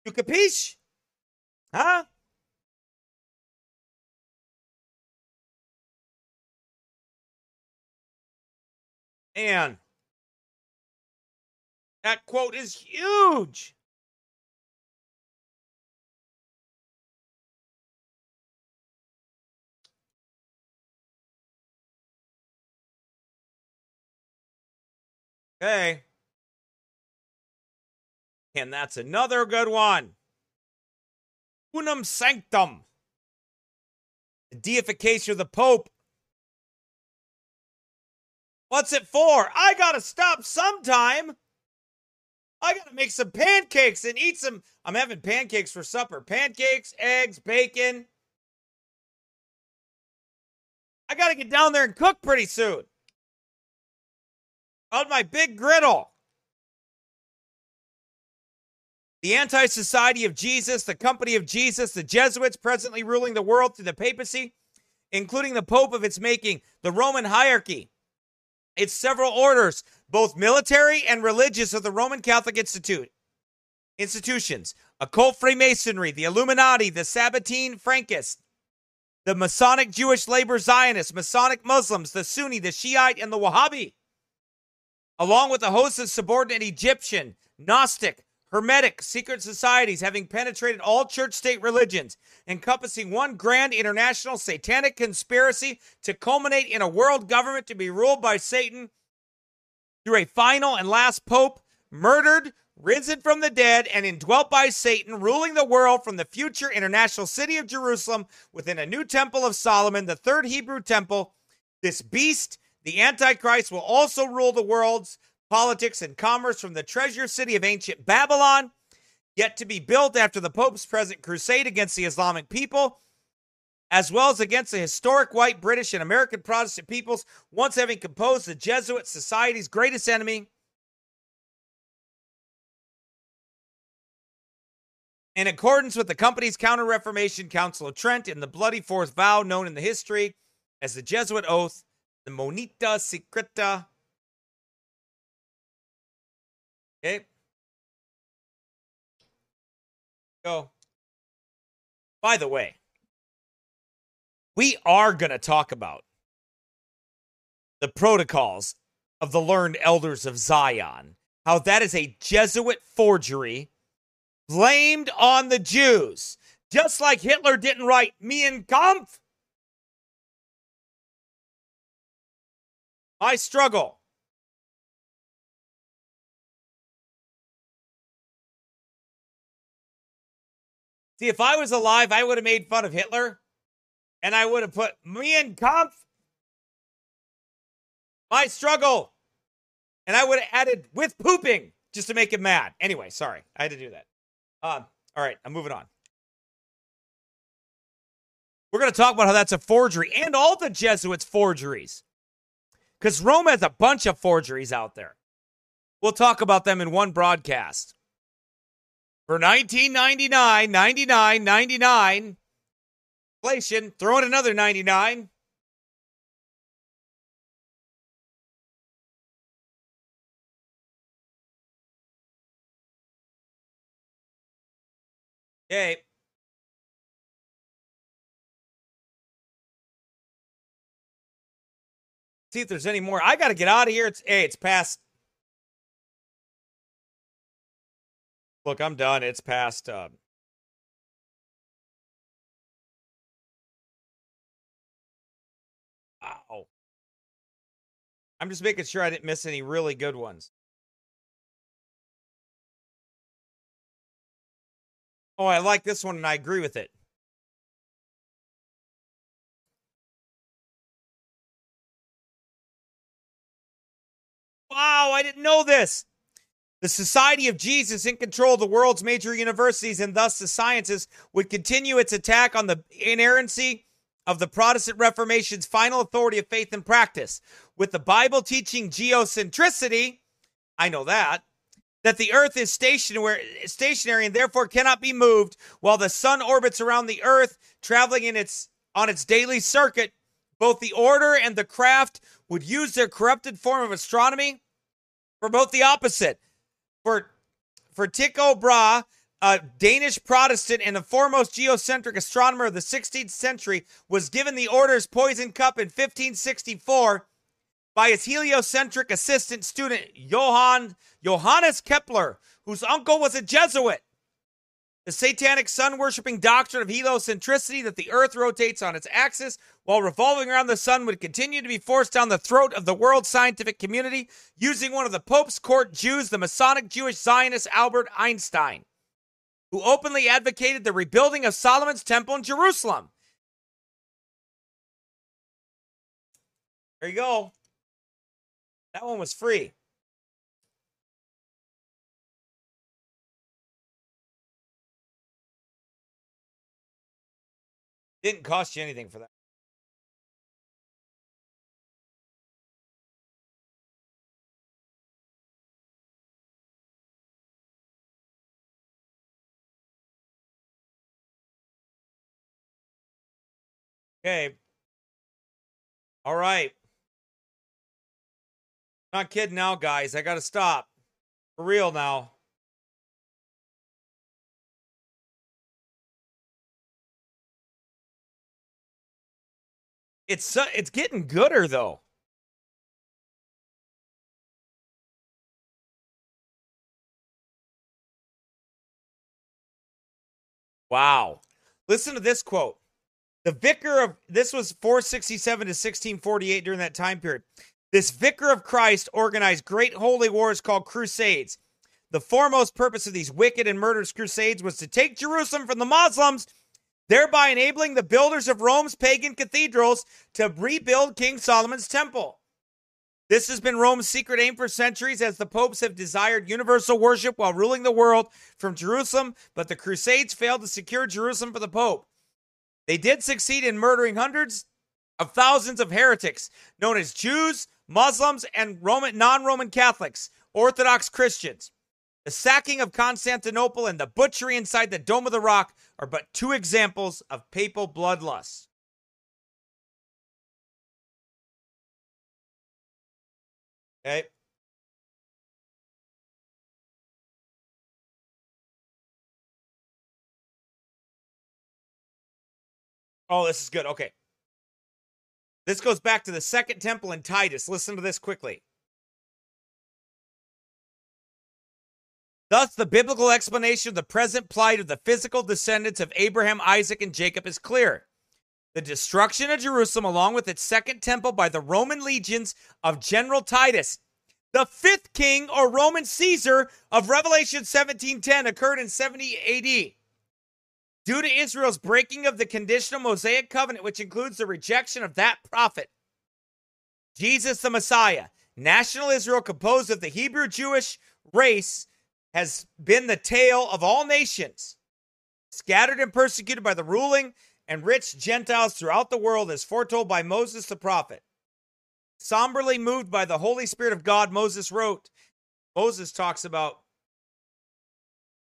A: You capiche? Huh? Man, that quote is huge. Okay. And that's another good one. Unum sanctum. The deification of the Pope What's it for? I gotta stop sometime. I gotta make some pancakes and eat some. I'm having pancakes for supper. Pancakes, eggs, bacon. I gotta get down there and cook pretty soon. On my big griddle. The anti society of Jesus, the company of Jesus, the Jesuits presently ruling the world through the papacy, including the Pope of its making, the Roman hierarchy, it's several orders, both military and religious, of the Roman Catholic Institute institutions, occult Freemasonry, the Illuminati, the Sabbatean Frankists, the Masonic Jewish labor Zionists, Masonic Muslims, the Sunni, the Shiite, and the Wahhabi, along with a host of subordinate Egyptian, Gnostic, hermetic secret societies having penetrated all church state religions, encompassing one grand international satanic conspiracy to culminate in a world government to be ruled by Satan through a final and last pope murdered, risen from the dead, and indwelt by Satan, ruling the world from the future international city of Jerusalem within a new temple of Solomon, the third Hebrew temple. This beast, the Antichrist, will also rule the world's politics, and commerce from the treasure city of ancient Babylon, yet to be built after the Pope's present crusade against the Islamic people, as well as against the historic white British and American Protestant peoples, once having composed the Jesuit society's greatest enemy. In accordance with the company's Counter Reformation Council of Trent and the Bloody Fourth Vow, known in the history as the Jesuit Oath, the Monita Secreta Okay. Go. By the way, we are going to talk about the protocols of the learned elders of Zion, how that is a Jesuit forgery blamed on the Jews, just like Hitler didn't write Mein Kampf. My struggle See, if I was alive, I would have made fun of Hitler and I would have put me in Kampf, my struggle, and I would have added with pooping just to make him mad. Anyway, sorry, I had to do that. Um, all right, I'm moving on. We're going to talk about how that's a forgery and all the Jesuits' forgeries. Because Rome has a bunch of forgeries out there. We'll talk about them in one broadcast for 1999, 99, 99. Inflation, throw in another 99. Okay. See if there's any more. I got to get out of here. It's hey, it's past Look, I'm done. It's past. Uh, um, wow. I'm just making sure I didn't miss any really good ones. Oh, I like this one and I agree with it. Wow, I didn't know this. The Society of Jesus, in control of the world's major universities and thus the sciences, would continue its attack on the inerrancy of the Protestant Reformation's final authority of faith and practice, with the Bible teaching geocentricity. I know that. That the earth is stationary and therefore cannot be moved, while the sun orbits around the earth, traveling in its, on its daily circuit. Both the order and the craft would use their corrupted form of astronomy for both the opposite for for Tycho Brahe, a Danish Protestant and the foremost geocentric astronomer of the 16th century, was given the order's poison cup in 1564 by his heliocentric assistant student Johann Johannes Kepler, whose uncle was a Jesuit. The satanic sun worshiping doctrine of heliocentricity that the earth rotates on its axis while revolving around the sun would continue to be forced down the throat of the world scientific community using one of the Pope's court Jews, the Masonic Jewish Zionist Albert Einstein, who openly advocated the rebuilding of Solomon's temple in Jerusalem. There you go. That one was free. Didn't cost you anything for that. Okay. All right. Not kidding now, guys. I got to stop. For real now. It's uh, it's getting gooder though. Wow. Listen to this quote. The vicar of this was 467 to 1648 during that time period. This vicar of Christ organized great holy wars called crusades. The foremost purpose of these wicked and murderous crusades was to take Jerusalem from the Muslims, thereby enabling the builders of Rome's pagan cathedrals to rebuild King Solomon's temple. This has been Rome's secret aim for centuries as the popes have desired universal worship while ruling the world from Jerusalem, but the Crusades failed to secure Jerusalem for the pope. They did succeed in murdering hundreds of thousands of heretics known as Jews, Muslims, and Roman, non-Roman Catholics, Orthodox Christians. The sacking of Constantinople and the butchery inside the Dome of the Rock are but two examples of papal bloodlust. Okay. Oh, this is good. Okay. This goes back to the second temple in Titus. Listen to this quickly. Thus, the biblical explanation of the present plight of the physical descendants of Abraham, Isaac, and Jacob is clear. The destruction of Jerusalem, along with its second temple by the Roman legions of General Titus, the fifth king or Roman Caesar of Revelation 17:10, occurred in 70 AD due to Israel's breaking of the conditional Mosaic covenant, which includes the rejection of that prophet, Jesus the Messiah. National Israel, composed of the Hebrew Jewish race, has been the tail of all nations, scattered and persecuted by the ruling and rich Gentiles throughout the world, as foretold by Moses the prophet. Somberly moved by the Holy Spirit of God, Moses wrote, Moses talks about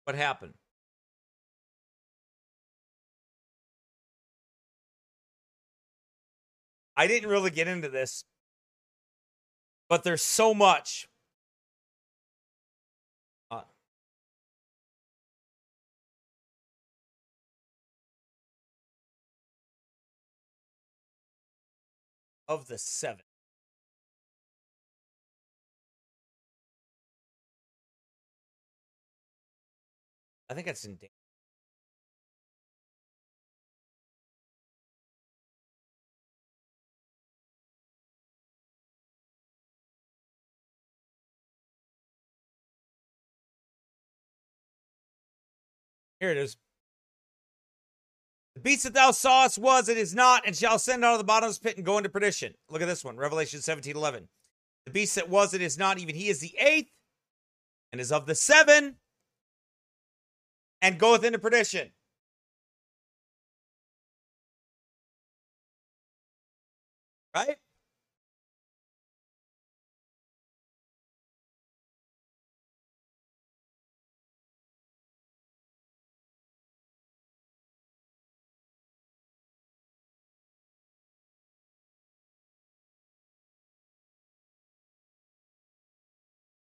A: what happened. I didn't really get into this, but there's so much. Uh, of the seven. I think that's in danger. Here it is. The beast that thou sawest was and is not, and shall ascend out of the bottomless pit and go into perdition. Look at this one, Revelation 17 11. The beast that was and is not, even he is the eighth, and is of the seven, and goeth into perdition. Right?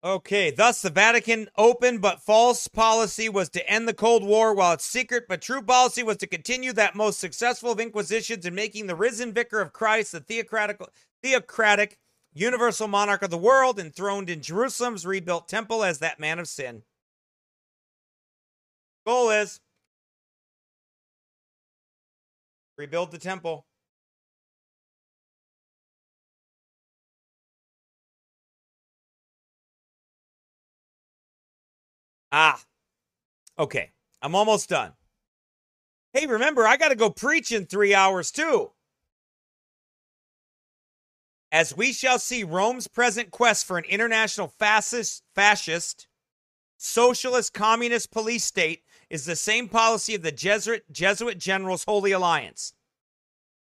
A: Okay, thus the Vatican open but false policy was to end the Cold War, while its secret but true policy was to continue that most successful of inquisitions in making the risen vicar of Christ the theocratic, theocratic universal monarch of the world, enthroned in Jerusalem's rebuilt temple as that man of sin. Goal is rebuild the temple. Ah, okay. I'm almost done. Hey, remember, I got to go preach in three hours too. As we shall see, Rome's present quest for an international fascist, fascist socialist, communist police state is the same policy of the Jesuit, Jesuit Generals Holy Alliance.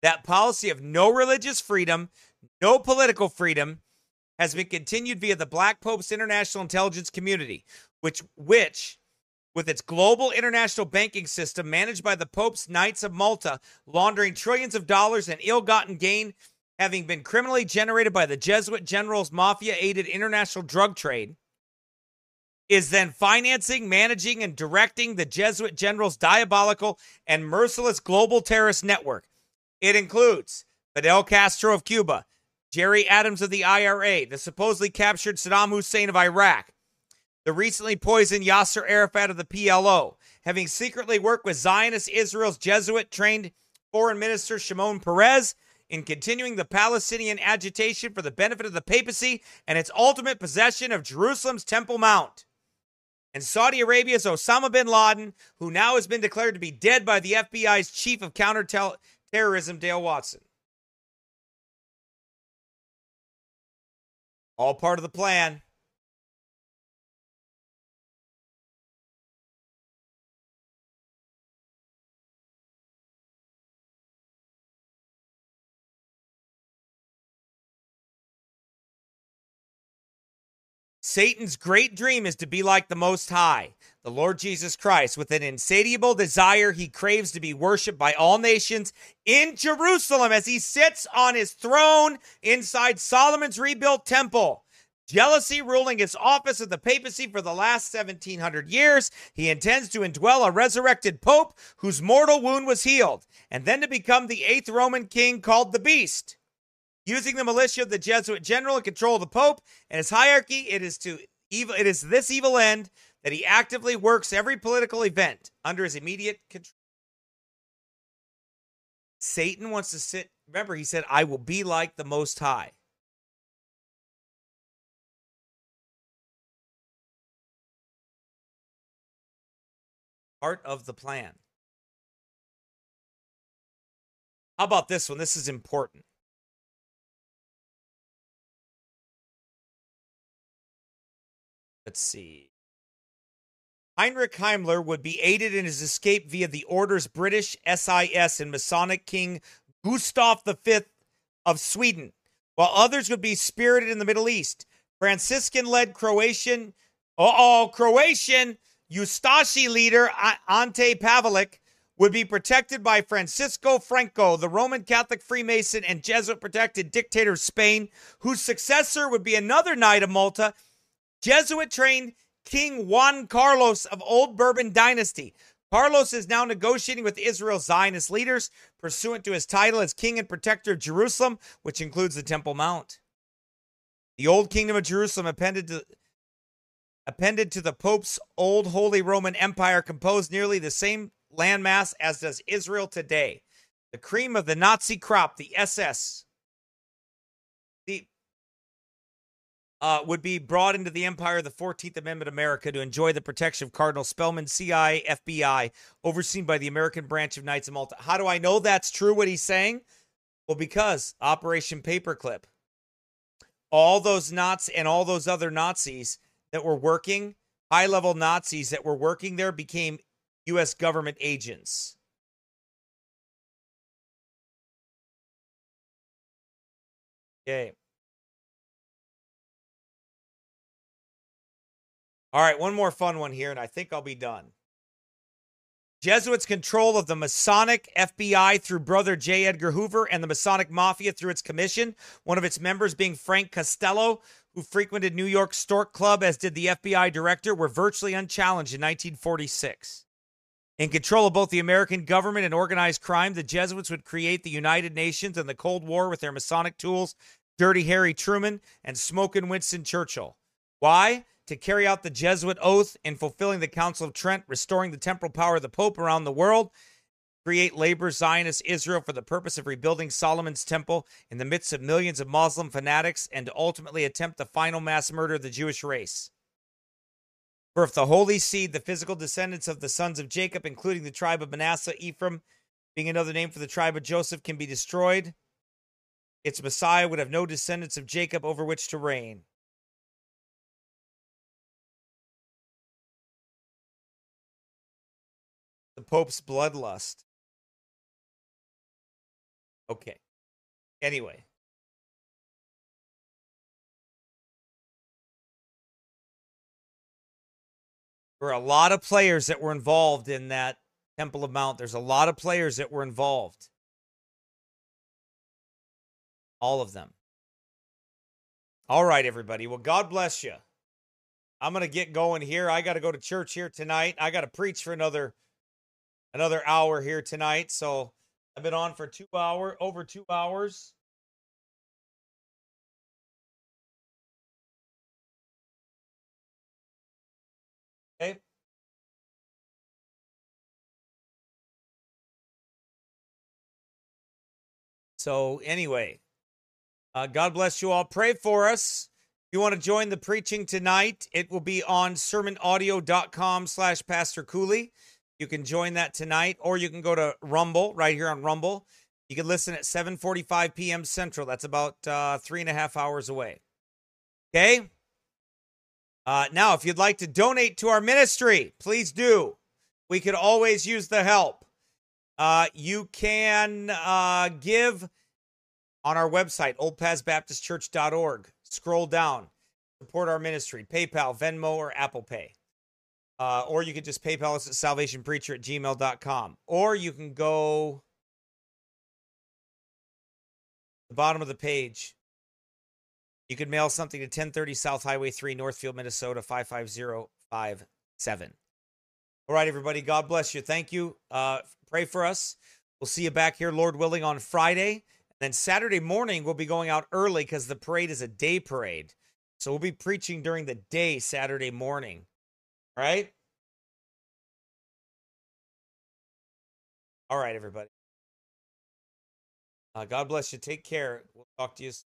A: That policy of no religious freedom, no political freedom, has been continued via the Black Pope's international intelligence community, which which with its global international banking system managed by the Pope's Knights of Malta, laundering trillions of dollars in ill-gotten gain having been criminally generated by the Jesuit generals mafia aided international drug trade is then financing, managing, and directing the Jesuit generals' diabolical and merciless global terrorist network. It includes Fidel Castro of Cuba, Gerry Adams of the IRA, the supposedly captured Saddam Hussein of Iraq, the recently poisoned Yasser Arafat of the PLO, having secretly worked with Zionist Israel's Jesuit trained Foreign Minister Shimon Peres in continuing the Palestinian agitation for the benefit of the papacy and its ultimate possession of Jerusalem's Temple Mount. And Saudi Arabia's Osama bin Laden, who now has been declared to be dead by the FBI's chief of counterterrorism, Dale Watson. All part of the plan. Satan's great dream is to be like the Most High, the Lord Jesus Christ. With an insatiable desire, he craves to be worshiped by all nations in Jerusalem as he sits on his throne inside Solomon's rebuilt temple. Jealousy ruling his office of the papacy for the last 1700 years. He intends to indwell a resurrected pope whose mortal wound was healed, and then to become the eighth Roman king called the Beast. Using the militia of the Jesuit general in control of the Pope and his hierarchy, it is to evil it is this evil end that he actively works every political event under his immediate control. Satan wants to sit. Remember, he said, I will be like the Most High. Part of the plan. How about this one? This is important. Let's see. Heinrich Himmler would be aided in his escape via the Order's British SIS and Masonic King Gustav V of Sweden, while others would be spirited in the Middle East. Franciscan led Croatian, oh, Croatian Ustashi leader Ante Pavelic would be protected by Francisco Franco, the Roman Catholic Freemason and Jesuit protected dictator of Spain, whose successor would be another knight of Malta Jesuit trained King Juan Carlos of Old Bourbon Dynasty. Carlos is now negotiating with Israel's Zionist leaders pursuant to his title as king and protector of Jerusalem, which includes the Temple Mount. The Old Kingdom of Jerusalem appended to, appended to the Pope's old Holy Roman Empire composed nearly the same landmass as does Israel today. The cream of the Nazi crop, the SS, uh, would be brought into the empire of the 14th Amendment America to enjoy the protection of Cardinal Spellman, CI, FBI, overseen by the American branch of Knights of Malta. How do I know that's true, what he's saying? Well, because Operation Paperclip, all those Nazis and all those other Nazis that were working, high level Nazis that were working there became U.S. government agents. Okay. All right, one more fun one here, and I think I'll be done. Jesuits' control of the Masonic FBI through brother J. Edgar Hoover and the Masonic Mafia through its commission, one of its members being Frank Costello, who frequented New York's Stork Club, as did the FBI director, were virtually unchallenged in 1946. In control of both the American government and organized crime, the Jesuits would create the United Nations and the Cold War with their Masonic tools, Dirty Harry Truman and Smokin' Winston Churchill. Why? to carry out the Jesuit oath in fulfilling the Council of Trent, restoring the temporal power of the Pope around the world, create labor Zionist Israel for the purpose of rebuilding Solomon's temple in the midst of millions of Muslim fanatics, and to ultimately attempt the final mass murder of the Jewish race. For if the holy seed, the physical descendants of the sons of Jacob, including the tribe of Manasseh, Ephraim, being another name for the tribe of Joseph, can be destroyed, its Messiah would have no descendants of Jacob over which to reign. the Pope's bloodlust. Okay. Anyway. There were a lot of players that were involved in that Temple of Mount. There's a lot of players that were involved. All of them. All right, everybody. Well, God bless you. I'm going to get going here. I got to go to church here tonight. I got to preach for another another hour here tonight. So I've been on for two hour over two hours. Okay. So anyway, uh, God bless you all. Pray for us. If you want to join the preaching tonight, it will be on sermonaudio.com slash Pastor Cooley. You can join that tonight, or you can go to Rumble right here on Rumble. You can listen at 7:45 p.m. Central. That's about uh, three and a half hours away. Okay. Uh, now, if you'd like to donate to our ministry, please do. We could always use the help. Uh, you can uh, give on our website, oldpathsbaptistchurch.org. Scroll down, support our ministry, PayPal, Venmo, or Apple Pay. Uh, or you could just PayPal us at salvationpreacher at gmail.com. Or you can go the bottom of the page. You can mail something to 1030 South Highway 3, Northfield, Minnesota, 55057. All right, everybody. God bless you. Thank you. Uh, pray for us. We'll see you back here, Lord willing, on Friday. And then Saturday morning, we'll be going out early because the parade is a day parade. So we'll be preaching during the day Saturday morning right? All right, everybody. Uh, God bless you. Take care. We'll talk to you soon.